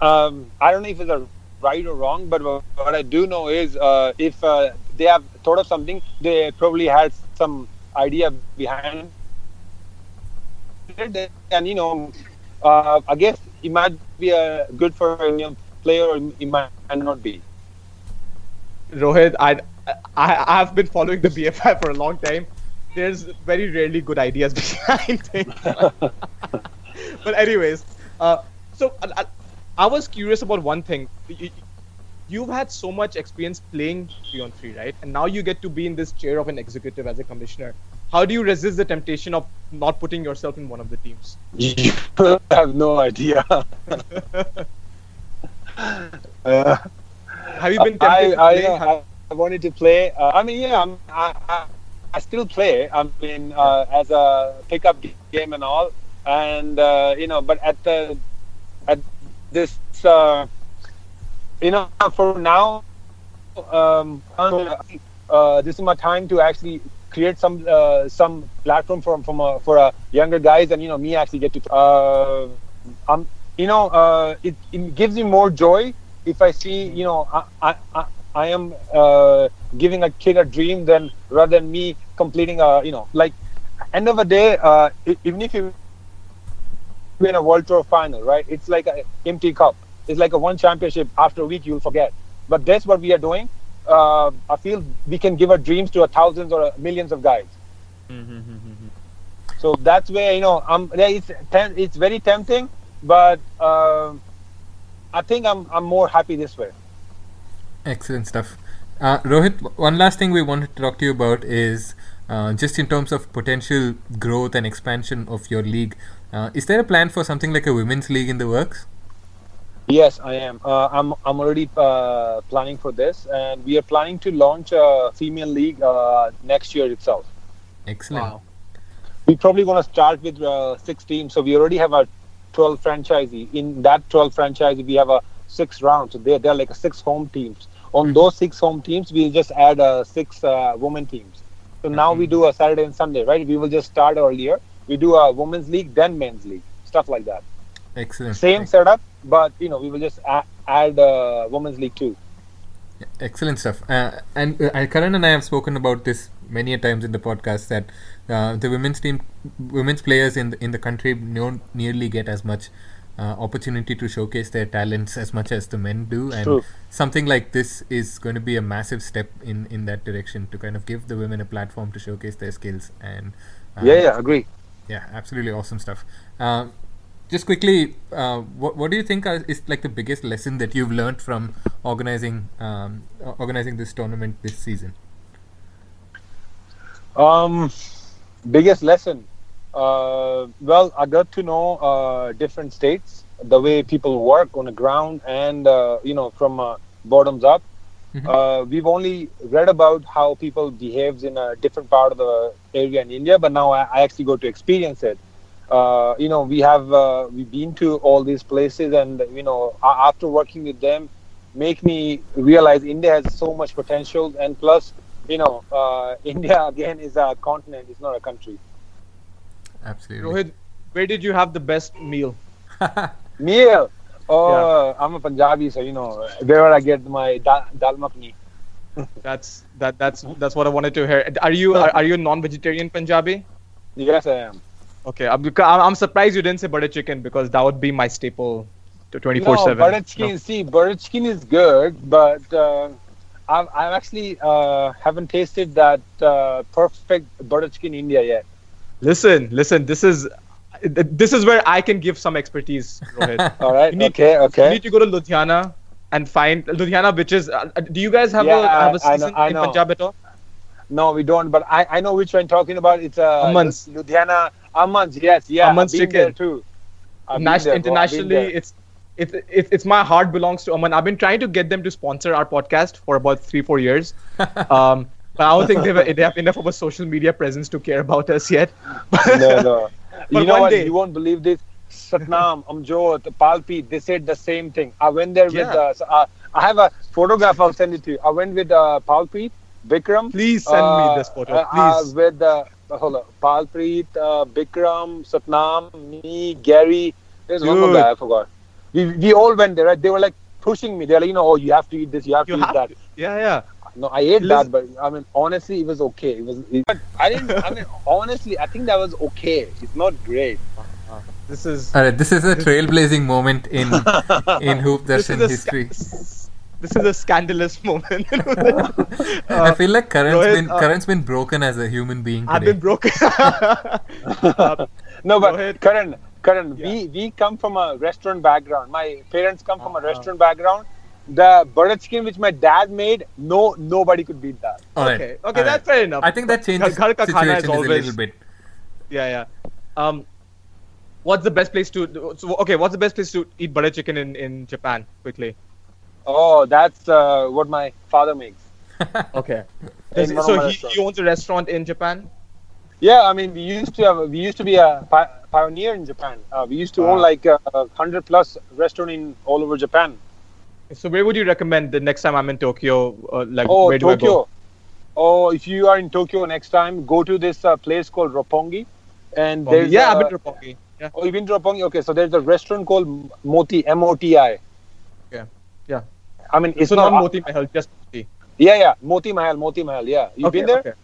um, I don't know if it's a right or wrong, but what I do know is uh, if uh, they have thought of something, they probably had some idea behind it, and you know, uh, I guess it might be a good for a young player, or it might not be. Rohit, I, I I've been following the BFI for a long time. There's very rarely good ideas behind things. but anyways, uh, So I, I, I was curious about one thing. You, you've had so much experience playing three on three, right? And now you get to be in this chair of an executive as a commissioner. How do you resist the temptation of not putting yourself in one of the teams? You have no idea. uh, Have you been tempted I, to I, play? uh, Have- I wanted to play. Uh, I mean, yeah, I, I, I still play. I mean, uh, as a pickup game and all, and uh, you know, but at the at this, uh, you know, for now, um, uh, this is my time to actually create some uh, some platform from from for a younger guys, and you know, me actually get to. Uh, um, you know, uh, it, it gives me more joy if I see, you know, I, I, I, am uh, giving a kid a dream than rather than me completing a, you know, like end of the day, uh, even if you win a World Tour final, right? It's like an empty cup. It's like a one championship. After a week, you'll forget. But that's what we are doing. Uh, I feel we can give our dreams to a thousands or a millions of guys. So that's where you know I'm. It's it's very tempting, but um I think I'm I'm more happy this way. Excellent stuff. Uh, Rohit, one last thing we wanted to talk to you about is uh, just in terms of potential growth and expansion of your league. Uh, is there a plan for something like a women's league in the works? Yes, I am. Uh, I'm I'm already uh, planning for this, and we are planning to launch a female league uh, next year itself. Excellent. Wow. We're probably going to start with uh, six teams. So we already have a 12 franchisee. In that 12 franchisee, we have a six rounds. So they're, they're like a six home teams. On those six home teams, we just add uh, six uh, women teams. So now we do a Saturday and Sunday, right? We will just start earlier. We do a women's league, then men's league, stuff like that. Excellent. Same setup, but you know we will just a- add uh, women's league too. Excellent stuff. Uh, and uh, Karan and I have spoken about this many a times in the podcast that uh, the women's team, women's players in the, in the country don't nearly get as much uh, opportunity to showcase their talents as much as the men do, and True. something like this is going to be a massive step in in that direction to kind of give the women a platform to showcase their skills. And uh, Yeah, yeah, agree. Yeah, absolutely awesome stuff. Um, just quickly, uh, what what do you think are, is like the biggest lesson that you've learned from organizing um, organizing this tournament this season? Um, biggest lesson. Uh, well, I got to know uh, different states, the way people work on the ground, and uh, you know from uh, bottoms up. Mhm. Uh, we've only read about how people behaves in a different part of the area in India, but now I, I actually go to experience it. Uh, you know, we have uh, we've been to all these places, and you know, after working with them, make me realize India has so much potential, and plus, you know, uh, India again is a continent; it's not a country. Absolutely. Rohit, where did you have the best meal? Meal. Oh, I'm a Punjabi, so you know wherever I get my da- dal makhni. That's that that's that's what I wanted to hear. Are you are, are you a non-vegetarian Punjabi? Yes, I am. Okay, I'm, I'm surprised you didn't say butter chicken because that would be my staple to 24 No, butter chicken. See, butter chicken is good, but uh, I've, I've actually uh, haven't tasted that uh, perfect butter chicken in India yet. Listen, listen. This is this is where I can give some expertise, Rohit. All right. You need- okay. You need to go to Ludhiana and find Ludhiana, which is. Uh, uh, do you guys have a Yeah, have a I- I know- season I in know. Punjab at all? No, we don't. But I, I know which one talking about. It's uh, Aman's. Ludhiana. Aman's. Yes. Yeah. Aman's I've been there chicken. too. Nas- there, bro. I've been internationally, it's it's it, it's my heart belongs to Aman. I've been trying to get them to sponsor our podcast for about three four years, um, but I don't think they have enough of a social media presence to care about us yet. no, no. But you know what? day- You won't believe this. Satnam, Amjot, Palpi, they said the same thing. I went there with. Yeah. Uh, so, uh, I have a photograph. I'll send it to you. I went with uh, Palpreet, Bikram. Please send uh, me this photo, uh, uh, with uh, hold on, Palpreet, uh, Bikram, Satnam, me, Gary. There's one more guy I forgot. We, we all went there. Right? They were like pushing me. They're like, you know, oh, you have to eat this. You have you to eat have that. to, yeah yeah. No, I ate that, but I mean, honestly, it was okay. It was. It, but I didn't. I mean, honestly, I think that was okay. It's not great. This is All right, this is a trailblazing moment in in hoop this darshan history. sca- this is a scandalous moment. I feel like Karan's Rohit, been uh, Karan's been broken as a human being today. I've been broken. Uh, No, but Rohit. Karan, Karan, Yeah. we we come from a restaurant background. My parents come from a Uh-huh. restaurant background. The butter chicken which my dad made, no nobody could beat that. All right. Okay, okay, all right. that's fair enough. I think that changes Ghar ka khana is situation is a little bit. Yeah, yeah. Um, what's the best place to? So, okay, what's the best place to eat butter chicken in in Japan? Quickly. Oh, that's uh, what my father makes. Okay. In one of so he, he owns a restaurant in Japan. Yeah, I mean, we used to have, we used to be a pi- pioneer in Japan. Uh, we used to own Wow. like a hundred plus restaurant in all over Japan. So where would you recommend the next time I'm in Tokyo? Uh, like Oh, where do I go? Tokyo. Oh, if you are in Tokyo next time, go to this uh, place called Roppongi. And Roppongi. there's yeah, uh, I've been to Roppongi. Yeah. Oh, you've been to Roppongi? Okay, so there's a restaurant called Moti, M-O-T-I. Yeah. Yeah. I mean, it's so not. not Moti Mahal, just Moti. Yeah, yeah, Moti Mahal, Moti Mahal. Yeah, you've Okay, been there? okay.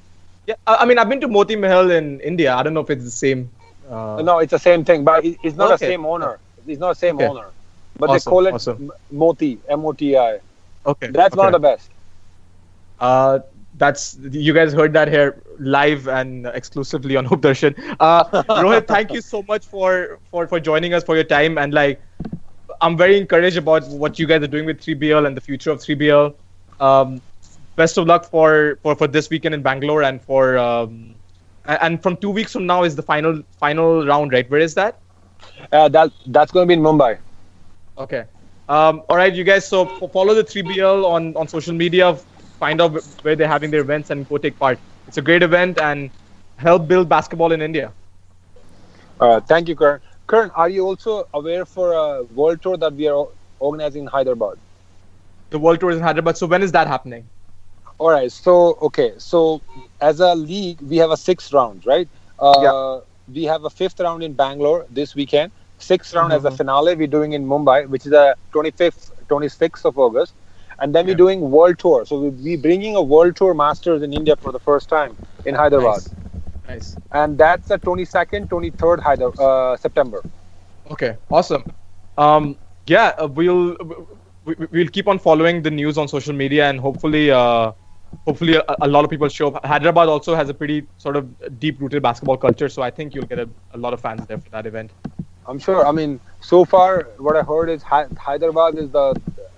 Yeah, I I mean I've been to Moti Mahal in India. I don't know if it's the same. Uh, No, it's the same thing, but it's not Okay. the same owner. It's not the same Okay. owner. But Awesome, they call it awesome. Moti, M-O-T-I. Okay. That's okay. one of the best. Uh, that's you guys heard that here live and exclusively on Hoop Darshan. Uh, Rohit, thank you so much for, for for joining us for your time and like I'm very encouraged about what you guys are doing with 3BL and the future of 3BL. Um, best of luck for, for for this weekend in Bangalore and for um, and from two weeks from now is the final final round, right? Where is that? Uh, that that's going to be in Mumbai. Okay. Um, all right, you guys. So f- follow the 3BL on, on social media. Find out where they're having their events and go take part. It's a great event and help build basketball in India. Uh, thank you, Karan. Karan, are you also aware for a world tour that we are organizing in Hyderabad? The World Tour is in Hyderabad. So when is that happening? All right. So okay. So as a league, we have a sixth round, right? Uh, Yeah. We have a fifth round in Bangalore this weekend. Sixth round as a finale. We're doing in Mumbai, which is the 25th, 26th of August, and then Yeah. we're doing world tour. So we'll be bringing a world tour masters in India for the first time in Hyderabad, Nice. Nice. and that's the 22nd, 23rd Hyder uh, September. Okay. Awesome. Um, yeah, uh, we'll we, we'll keep on following the news on social media and hopefully uh, hopefully a, a lot of people show up. Hyderabad also has a pretty sort of deep-rooted basketball culture, so I think you'll get a, a lot of fans there for that event. I'm sure. I mean, so far, what I heard is Hy- Hyderabad is the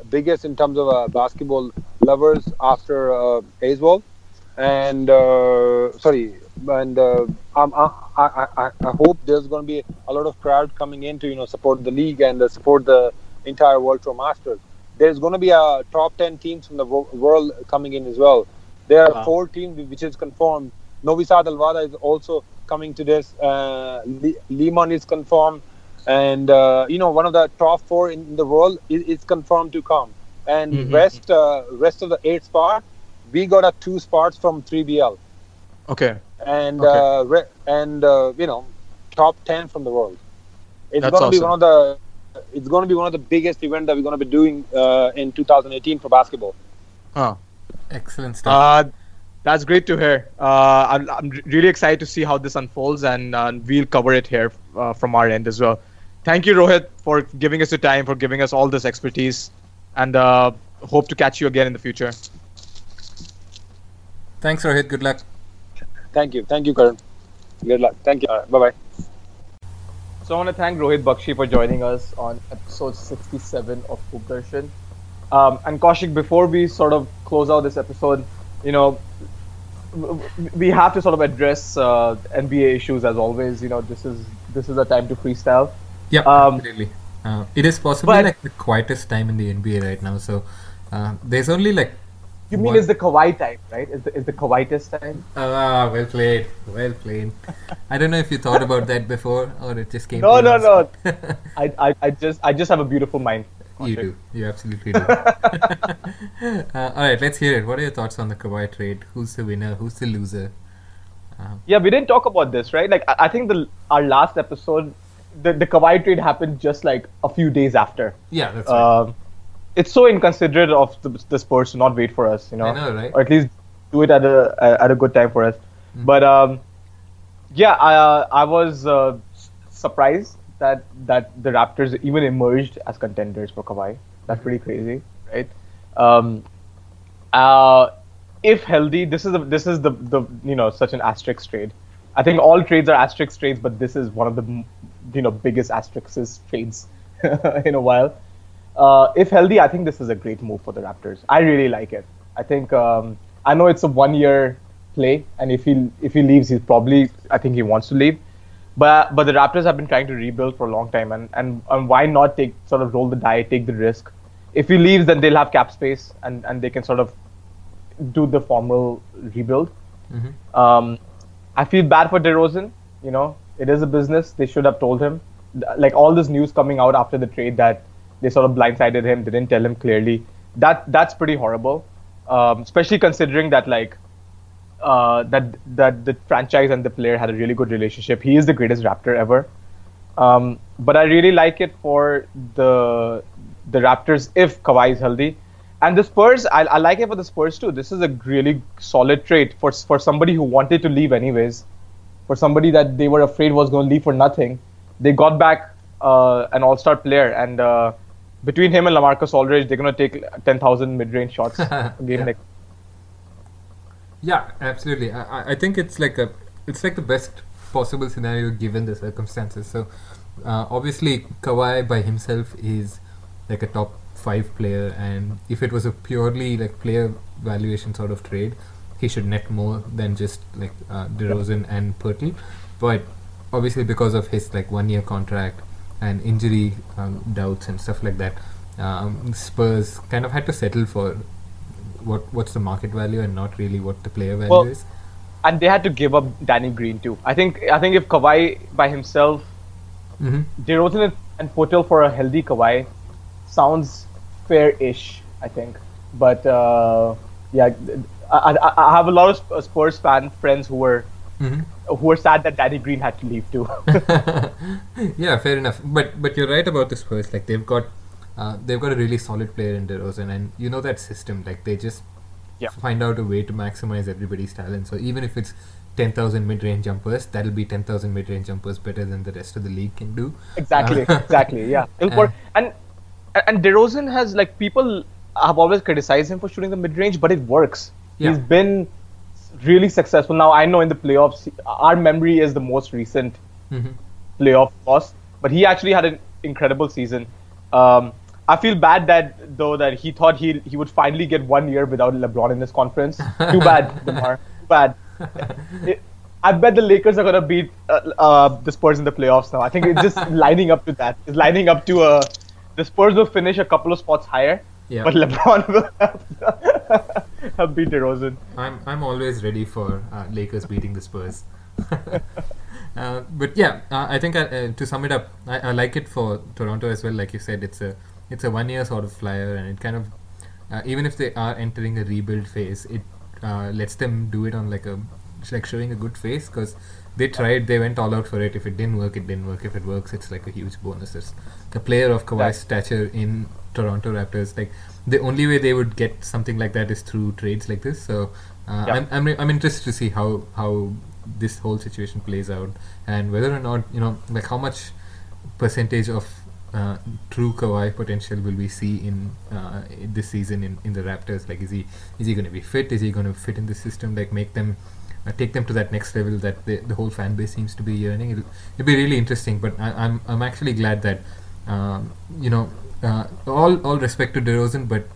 biggest in terms of uh, basketball lovers after uh, Aizawl, and uh, sorry, and uh, I, I, I, I hope there's going to be a lot of crowd coming in to you know support the league and uh, support the entire World Tour Masters. There's going to be a top ten teams from the world coming in as well. There are Wow. four teams which is confirmed. Novi Sad Al Wahda is also coming to this. Uh, Le- Liman is confirmed and uh, you know one of the top four in the world is, is confirmed to come and Mhm. rest uh, rest of the eight spot we got a two spots from 3bl Okay. and Okay. uh, re- and uh, you know top 10 from the world it's That's going to be one of the it's going to be one of the biggest event that we're going to be doing uh, in 2018 for basketball Huh. Excellent stuff. Uh, that's great to hear. Uh, I'm, I'm really excited to see how this unfolds, and uh, we'll cover it here uh, from our end as well. Thank you, Rohit, for giving us the time, for giving us all this expertise, and uh, hope to catch you again in the future. Thanks, Rohit. Good luck. thank you thank you karan good luck thank you bye bye So I want to thank Rohit Bakshi for joining us on episode 67 of Hoop Um, and Kaushik, before we sort of close out this episode, you know, w- w- we have to sort of address uh, NBA issues as always. You know, this is this is a time to freestyle. Yeah, Um, absolutely. Uh, it is possibly but- like the quietest time in the NBA right now. So uh, there's only like. You mean it's the Kawhi time, right? Is the, is the Kawhiitest time? Ah, well played. Well played. I don't know if you thought about that before or it just came. No, no, no. I, I, I just I just have a beautiful mind. You do. You absolutely do. uh, all right, let's hear it. What are your thoughts on the Kawhi trade? Who's the winner? Who's the loser? Um, Yeah, we didn't talk about this, right? Like I, I think the our last episode, the the Kawhi trade happened just like a few days after. yeah, that's right. Um, it's so inconsiderate of the, the Spurs to not wait for us, you know, I know, right? or at least do it at a at a good time for us. Mm. But um, yeah, I uh, I was uh, surprised that that the Raptors even emerged as contenders for Kawhi. That's pretty crazy, right? Um, uh, if healthy, this is the this is the the you know such an asterisk trade. I think all trades are asterisk trades, but this is one of the you know biggest asterisks trades in a while. Uh, if healthy, I think this is a great move for the Raptors. I really like it. I think um, I know it's a one-year play, and if he if he leaves, he's probably I think he wants to leave. But but the Raptors have been trying to rebuild for a long time, and and, and why not take sort of roll the die, take the risk. If he leaves, then they'll have cap space, and and they can sort of do the formal rebuild. Mm-hmm. Um, I feel bad for DeRozan. You know, it is a business. They should have told him. Like all this news coming out after the trade that they sort of blindsided him. They didn't tell him clearly. That that's pretty horrible. Um, especially considering that like uh, that that the franchise and the player had a really good relationship. He is the greatest Raptor ever. Um, but I really like it for the the Raptors if Kawhi is healthy. And the Spurs, I, I like it for the Spurs too. This is a really solid trade for for somebody who wanted to leave anyways, for somebody that they were afraid was going to leave for nothing. They got back uh, an All-Star player, and uh, between him and LaMarcus Aldridge, they're going to take 10,000 mid-range shots a game Yeah. next. Yeah, absolutely. I, I- I think it's like a it's like the best possible scenario given the circumstances. So uh, obviously Kawhi by himself is like a top five player, and if it was a purely like player valuation sort of trade, he should net more than just like uh, DeRozan and Poeltl. But obviously because of his like one year contract and injury um, doubts and stuff like that, um, Spurs kind of had to settle for what what's the market value and not really what the player value Well, is. And they had to give up Danny Green too. I think I think if Kawhi by himself, hmm DeRozan and- and for a healthy Kawhi sounds fair-ish. I think, but uh, yeah, I, I, I have a lot of Sp- Spurs fan friends who were hmm who were sad that Danny Green had to leave too. yeah, fair enough. But but you're right about the Spurs. Like they've got uh, they've got a really solid player in DeRozan, and you know that system. Like they just Yeah. find out a way to maximize everybody's talent. So even if it's ten thousand mid-range jumpers, that'll be ten thousand mid-range jumpers better than the rest of the league can do. Exactly, Uh, exactly. Yeah, It'll and and DeRozan has like people have always criticized him for shooting the mid range, but it works. Yeah. He's been really successful. Now I know in the playoffs, our memory is the most recent Mhm. playoff loss, but he actually had an incredible season. Um, I feel bad that though that he thought he he would finally get one year without LeBron in this conference. Too bad, Demar. Too bad. It- I bet the Lakers are gonna beat uh, uh, the Spurs in the playoffs now. I think it's just lining up to that. It's lining up to a. The Spurs will finish a couple of spots higher, Yeah. but LeBron will have beat DeRozan. I'm I'm always ready for uh, Lakers beating the Spurs. uh, but yeah, uh, I think uh, uh, to sum it up, I, I like it for Toronto as well. Like you said, it's a it's a one year sort of flyer, and it kind of uh, even if they are entering a rebuild phase, it uh, lets them do it on like a like showing a good face because they tried, they went all out for it. If it didn't work, it didn't work. If it works, it's like a huge bonus. It's a player of Kawhi's stature in Toronto Raptors, like the only way they would get something like that is through trades like this. So uh, Yeah. I'm, I'm I'm interested to see how how this whole situation plays out and whether or not you know like how much percentage of uh, true Kawhi potential will we see in uh, in this season in, in the Raptors? Like, is he is he going to be fit? Is he going to fit in the system? Like, make them uh, take them to that next level that the, the whole fan base seems to be yearning. It'll, it'll be really interesting. But I, I'm I'm actually glad that um, you know uh, all all respect to DeRozan, but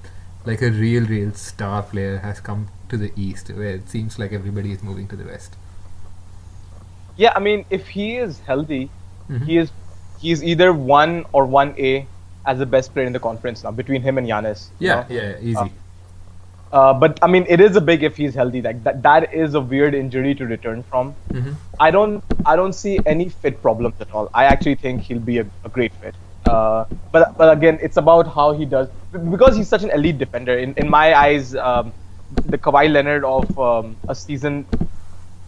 like a real real star player has come to the East, where it seems like everybody is moving to the West. Yeah, I mean, if he is healthy, Mhm. he is he's either one or one A as the best player in the conference now between him and Giannis. you Yeah, know? yeah, easy. Uh, but I mean, it is a big if he's healthy. Like that, that is a weird injury to return from. hmm I don't, I don't see any fit problems at all. I actually think he'll be a, a great fit. Uh, but but again, it's about how he does because he's such an elite defender. In in my eyes, um, the Kawhi Leonard of um, a season,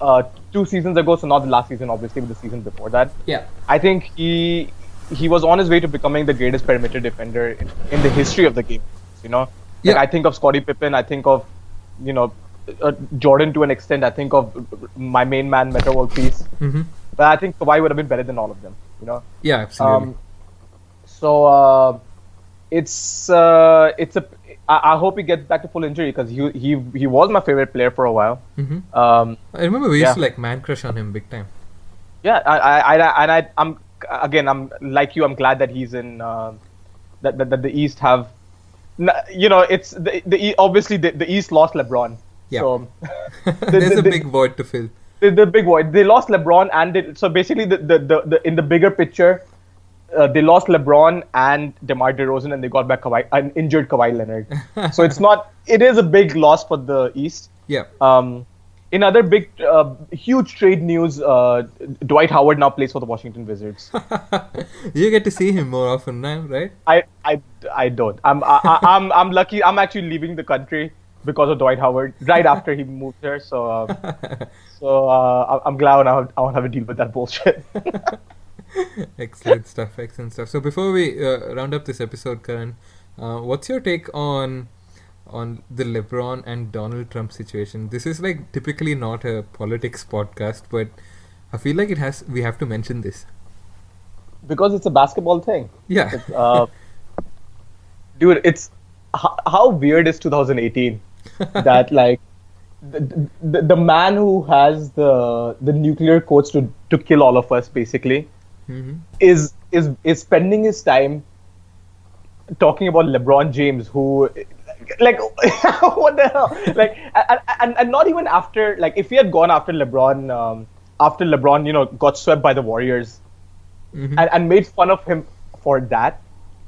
uh, two seasons ago, so not the last season, obviously, but the season before that. Yeah. I think he he was on his way to becoming the greatest perimeter defender in, in the history of the game. You know, like Yeah. I think of Scottie Pippen. I think of you know uh, Jordan to an extent. I think of my main man Metta World Peace. hmm But I think Kawhi would have been better than all of them. You know. Yeah, absolutely. Um, so uh, it's uh, it's a. I, I hope he gets back to full injury because he he he was my favorite player for a while. hmm Um, I remember we used yeah. to like man crush on him big time. Yeah, I, I, I, and I, I'm, again, I'm like you. I'm glad that he's in. Uh, that, that that the East have. You know, it's the, the obviously the, the East lost LeBron. Yeah. So There's the- a the- big void to fill. the, the big void. They lost LeBron and they, so basically the, the, the, the in the bigger picture, uh, they lost LeBron and DeMar DeRozan and they got back Kawhi, an injured Kawhi Leonard. so it's not. It is a big loss for the East. Yeah. Um, in other big, uh, huge trade news, uh, Dwight Howard now plays for the Washington Wizards. you get to see him more often now, right? I, I, I don't. I'm, I, I- I'm, I'm lucky. I'm actually leaving the country because of Dwight Howard right after he moved here. So, uh, so uh, I'm glad I don't have to deal with that bullshit. excellent stuff, excellent stuff. So before we uh, round up this episode, Karan, uh, what's your take on on the LeBron and Donald Trump situation? This is like typically not a politics podcast, but I feel like it has. We have to mention this. because it's a basketball thing. Yeah. It's, uh, dude, it's how, how weird is 2018 that like the, the, the man who has the the nuclear codes to to kill all of us basically hmm is is is spending his time talking about LeBron James who like what the hell? Like and, and, and not even after like if he had gone after LeBron um, after LeBron you know got swept by the Warriors hmm and, and made fun of him for that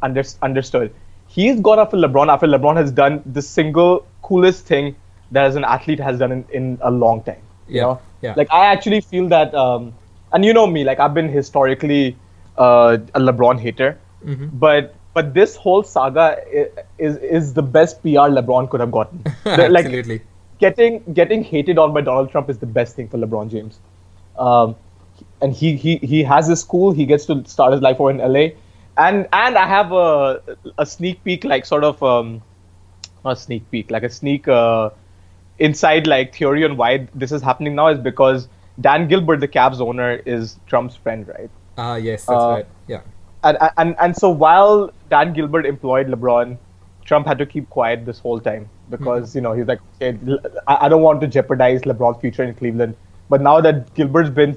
under, understood. He's gone after LeBron after LeBron has done the single coolest thing that as an athlete has done in, in a long time you Yeah, know? yeah. like I actually feel that um, and you know me like I've been historically uh, a LeBron hater Mhm. but but this whole saga i- is is the best PR LeBron could have gotten like Absolutely. getting getting hated on by Donald Trump is the best thing for LeBron James. Um, and he, he he has his school. He gets to start his life over in LA, and and I have a a sneak peek, like sort of um, a sneak peek, like a sneak uh, inside like theory on why this is happening now is because Dan Gilbert, the Cavs owner, is Trump's friend, right? Ah, yes, that's Uh, right. Yeah. and and and so while Dan Gilbert employed LeBron, Trump had to keep quiet this whole time because you know he's like, okay, l- I, I don't want to jeopardize LeBron's future in Cleveland. But now that Gilbert's been,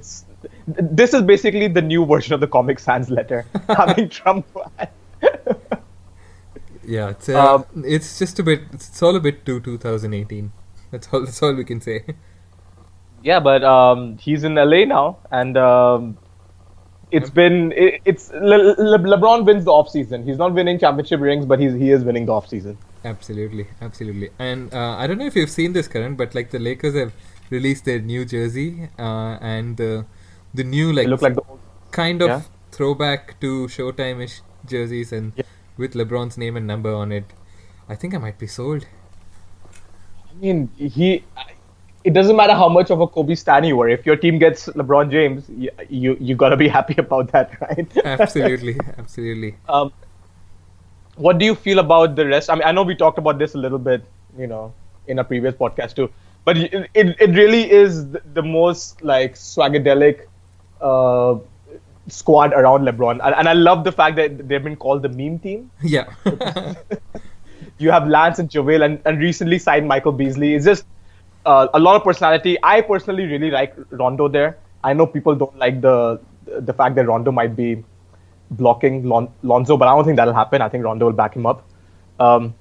this is basically the new version of the Comic Sans letter, having Trump. Yeah, it's uh, Um, it's just a bit. It's all a bit too 2018. That's all. That's all we can say. Yeah, but um, he's in LA now, and um, it's been it, it's Le- Le- LeBron wins the off season. He's not winning championship rings, but he's he is winning the off season. Absolutely, absolutely. And uh, I don't know if you've seen this, Karan, but like the Lakers have released their new jersey uh, and the the new like, look like the old kind of yeah. throwback to Showtime-ish jerseys and Yeah. with LeBron's name and number on it. I think I might be sold. I mean, he. It doesn't matter how much of a Kobe stan you were. If your team gets LeBron James, you you, you gotta be happy about that, right? Absolutely, absolutely. um, what do you feel about the rest? I mean, I know we talked about this a little bit, you know, in a previous podcast too. But it it, it really is the, the most like swagadelic uh, squad around LeBron, and, and I love the fact that they've been called the meme team. Yeah. you have Lance and JaVale and, and recently signed Michael Beasley. It's just uh, a lot of personality. I personally really like Rondo there. I know people don't like the the fact that Rondo might be blocking Lon- Lonzo, but I don't think that'll happen. I think Rondo will back him up. Um,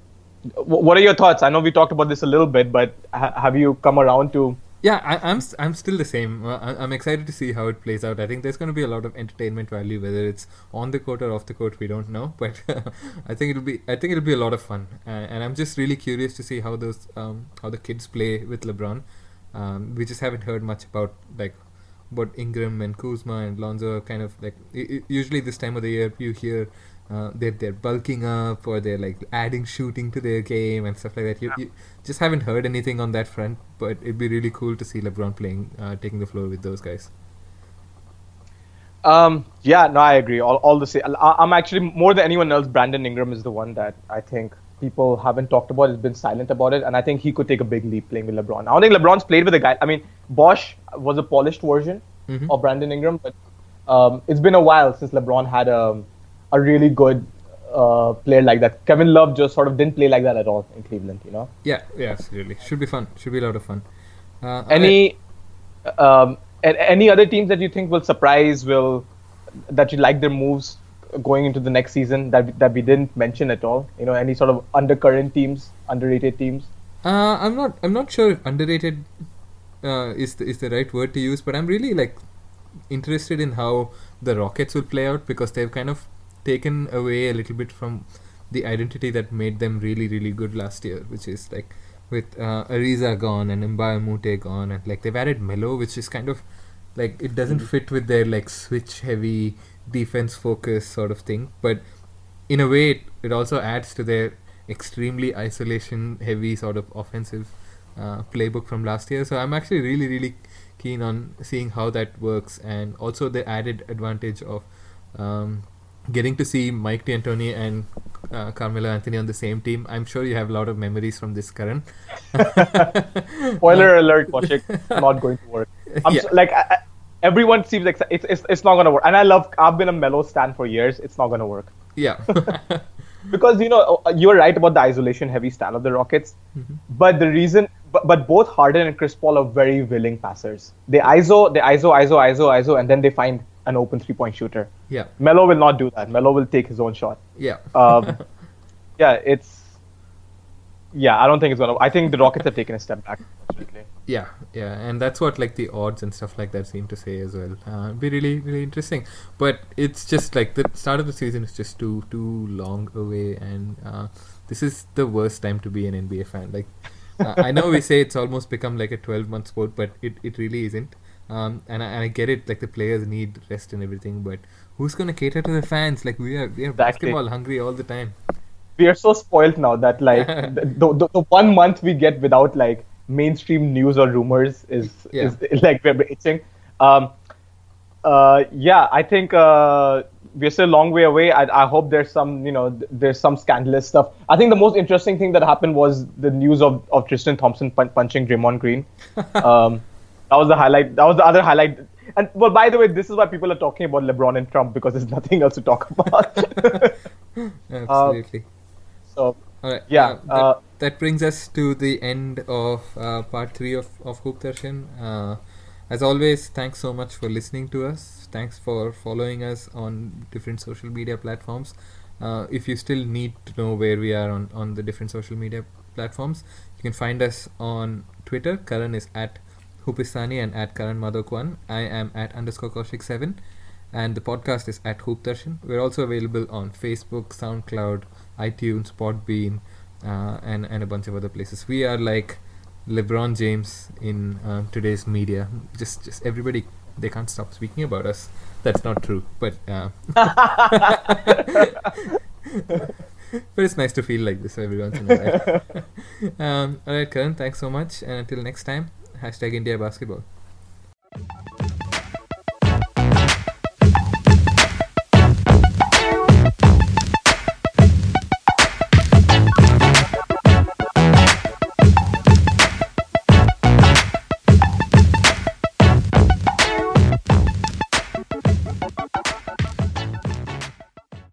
wh- what are your thoughts? I know we talked about this a little bit, but ha- have you come around to? Yeah, I, I'm s- I'm still the same. Uh, I, I'm excited to see how it plays out. I think there's going to be a lot of entertainment value, whether it's on the court or off the court. We don't know, but I think it'll be I think it'll be a lot of fun. Uh, and I'm just really curious to see how those um, how the kids play with LeBron. Um, we just haven't heard much about like what Ingram and Kuzma and Lonzo are kind of like. I usually this time of the year, you hear uh, they're they're bulking up or they're like adding shooting to their game and stuff like that. You, you just haven't heard anything on that front, but it'd be really cool to see LeBron playing, uh, taking the floor with those guys. Um, yeah, no, I agree. All, all the same. I- I'm actually more than anyone else. Brandon Ingram is the one that I think people haven't talked about. Has been silent about it, and I think he could take a big leap playing with LeBron. I don't think LeBron's played with a guy. I mean, Bosh was a polished version Mhm. of Brandon Ingram, but um, it's been a while since LeBron had a a really good uh, player like that. Kevin Love just sort of didn't play like that at all in Cleveland. You know. Yeah, yeah, absolutely. Should be fun. Should be a lot of fun. Uh, Any um, any other teams that you think will surprise? Will that you like their moves going into the next season that that we didn't mention at all? You know, any sort of undercurrent teams, underrated teams? Uh, I'm not. I'm not sure if underrated uh, is the, is the right word to use, but I'm really like interested in how the Rockets will play out because they've kind of taken away a little bit from the identity that made them really really good last year, which is like with uh, Ariza gone and Mbah a gone, and like they've added Melo, which is kind of like it doesn't fit with their like switch heavy defense focus sort of thing, but in a way it, it also adds to their extremely isolation heavy sort of offensive uh, playbook from last year. So I'm actually really really keen on seeing how that works, and also the added advantage of um, getting to see Mike D'Antoni and uh, Carmelo Anthony on the same team. I'm sure you have a lot of memories from this, Karan. Spoiler alert, Kaushik, not going to work. I'm Yeah. so, like I, I- everyone seems like it's, it's it's not gonna work. And I love I've been a Melo stan for years. It's not gonna work yeah. because you know uh, you're right about the isolation heavy stand of the Rockets. But the reason, but, but both Harden and Chris Paul are very willing passers. They ISO, they ISO, ISO, ISO, ISO, and then they find an open three point shooter. yeah. Melo will not do that. Melo will take his own shot. Yeah. Um, yeah, it's yeah. I don't think it's gonna. I think the Rockets have taken a step back. Unfortunately. Yeah, yeah, and that's what like the odds and stuff like that seem to say as well. Uh, it'd be really, really interesting. But it's just like the start of the season is just too, too long away, and uh, this is the worst time to be an NBA fan. Like, uh, I know we say it's almost become like a twelve-month sport, but it, it really isn't. Um, and I, and I get it, like the players need rest and everything, but who's gonna cater to the fans? Like we are, we are Exactly. basketball hungry all the time. we are so spoiled now that like the, the, the one month we get without like mainstream news or rumors is Yeah. is like we're itching. Um, uh, yeah, I think uh, we're still a long way away. I, I hope there's some you know there's some scandalous stuff. I think the most interesting thing that happened was the news of, of Tristan Thompson pun- punching Draymond Green. Um, that was the highlight. That was the other highlight. And well, by the way, this is why people are talking about LeBron and Trump because there's nothing else to talk about. Absolutely. so All right. Yeah, uh, that, uh, that brings us to the end of uh, part three of of Hoop Darshan. Uh, as always, thanks so much for listening to us. Thanks for following us on different social media platforms. Uh, if you still need to know where we are on, on the different social media platforms, you can find us on Twitter. Karan is at Hoopistani and at Karan Madhokwan. I am at underscore Kaushik7. And the podcast is at Hoop Darshan. We're also available on Facebook, SoundCloud, iTunes, Podbean, uh, and, and a bunch of other places. We are like LeBron James in um, today's media. Just, just everybody, they can't stop speaking about us. That's not true, but uh, but it's nice to feel like this every once in a while. um, all right, Karan, thanks so much, and until next time, Hashtag India Basketball.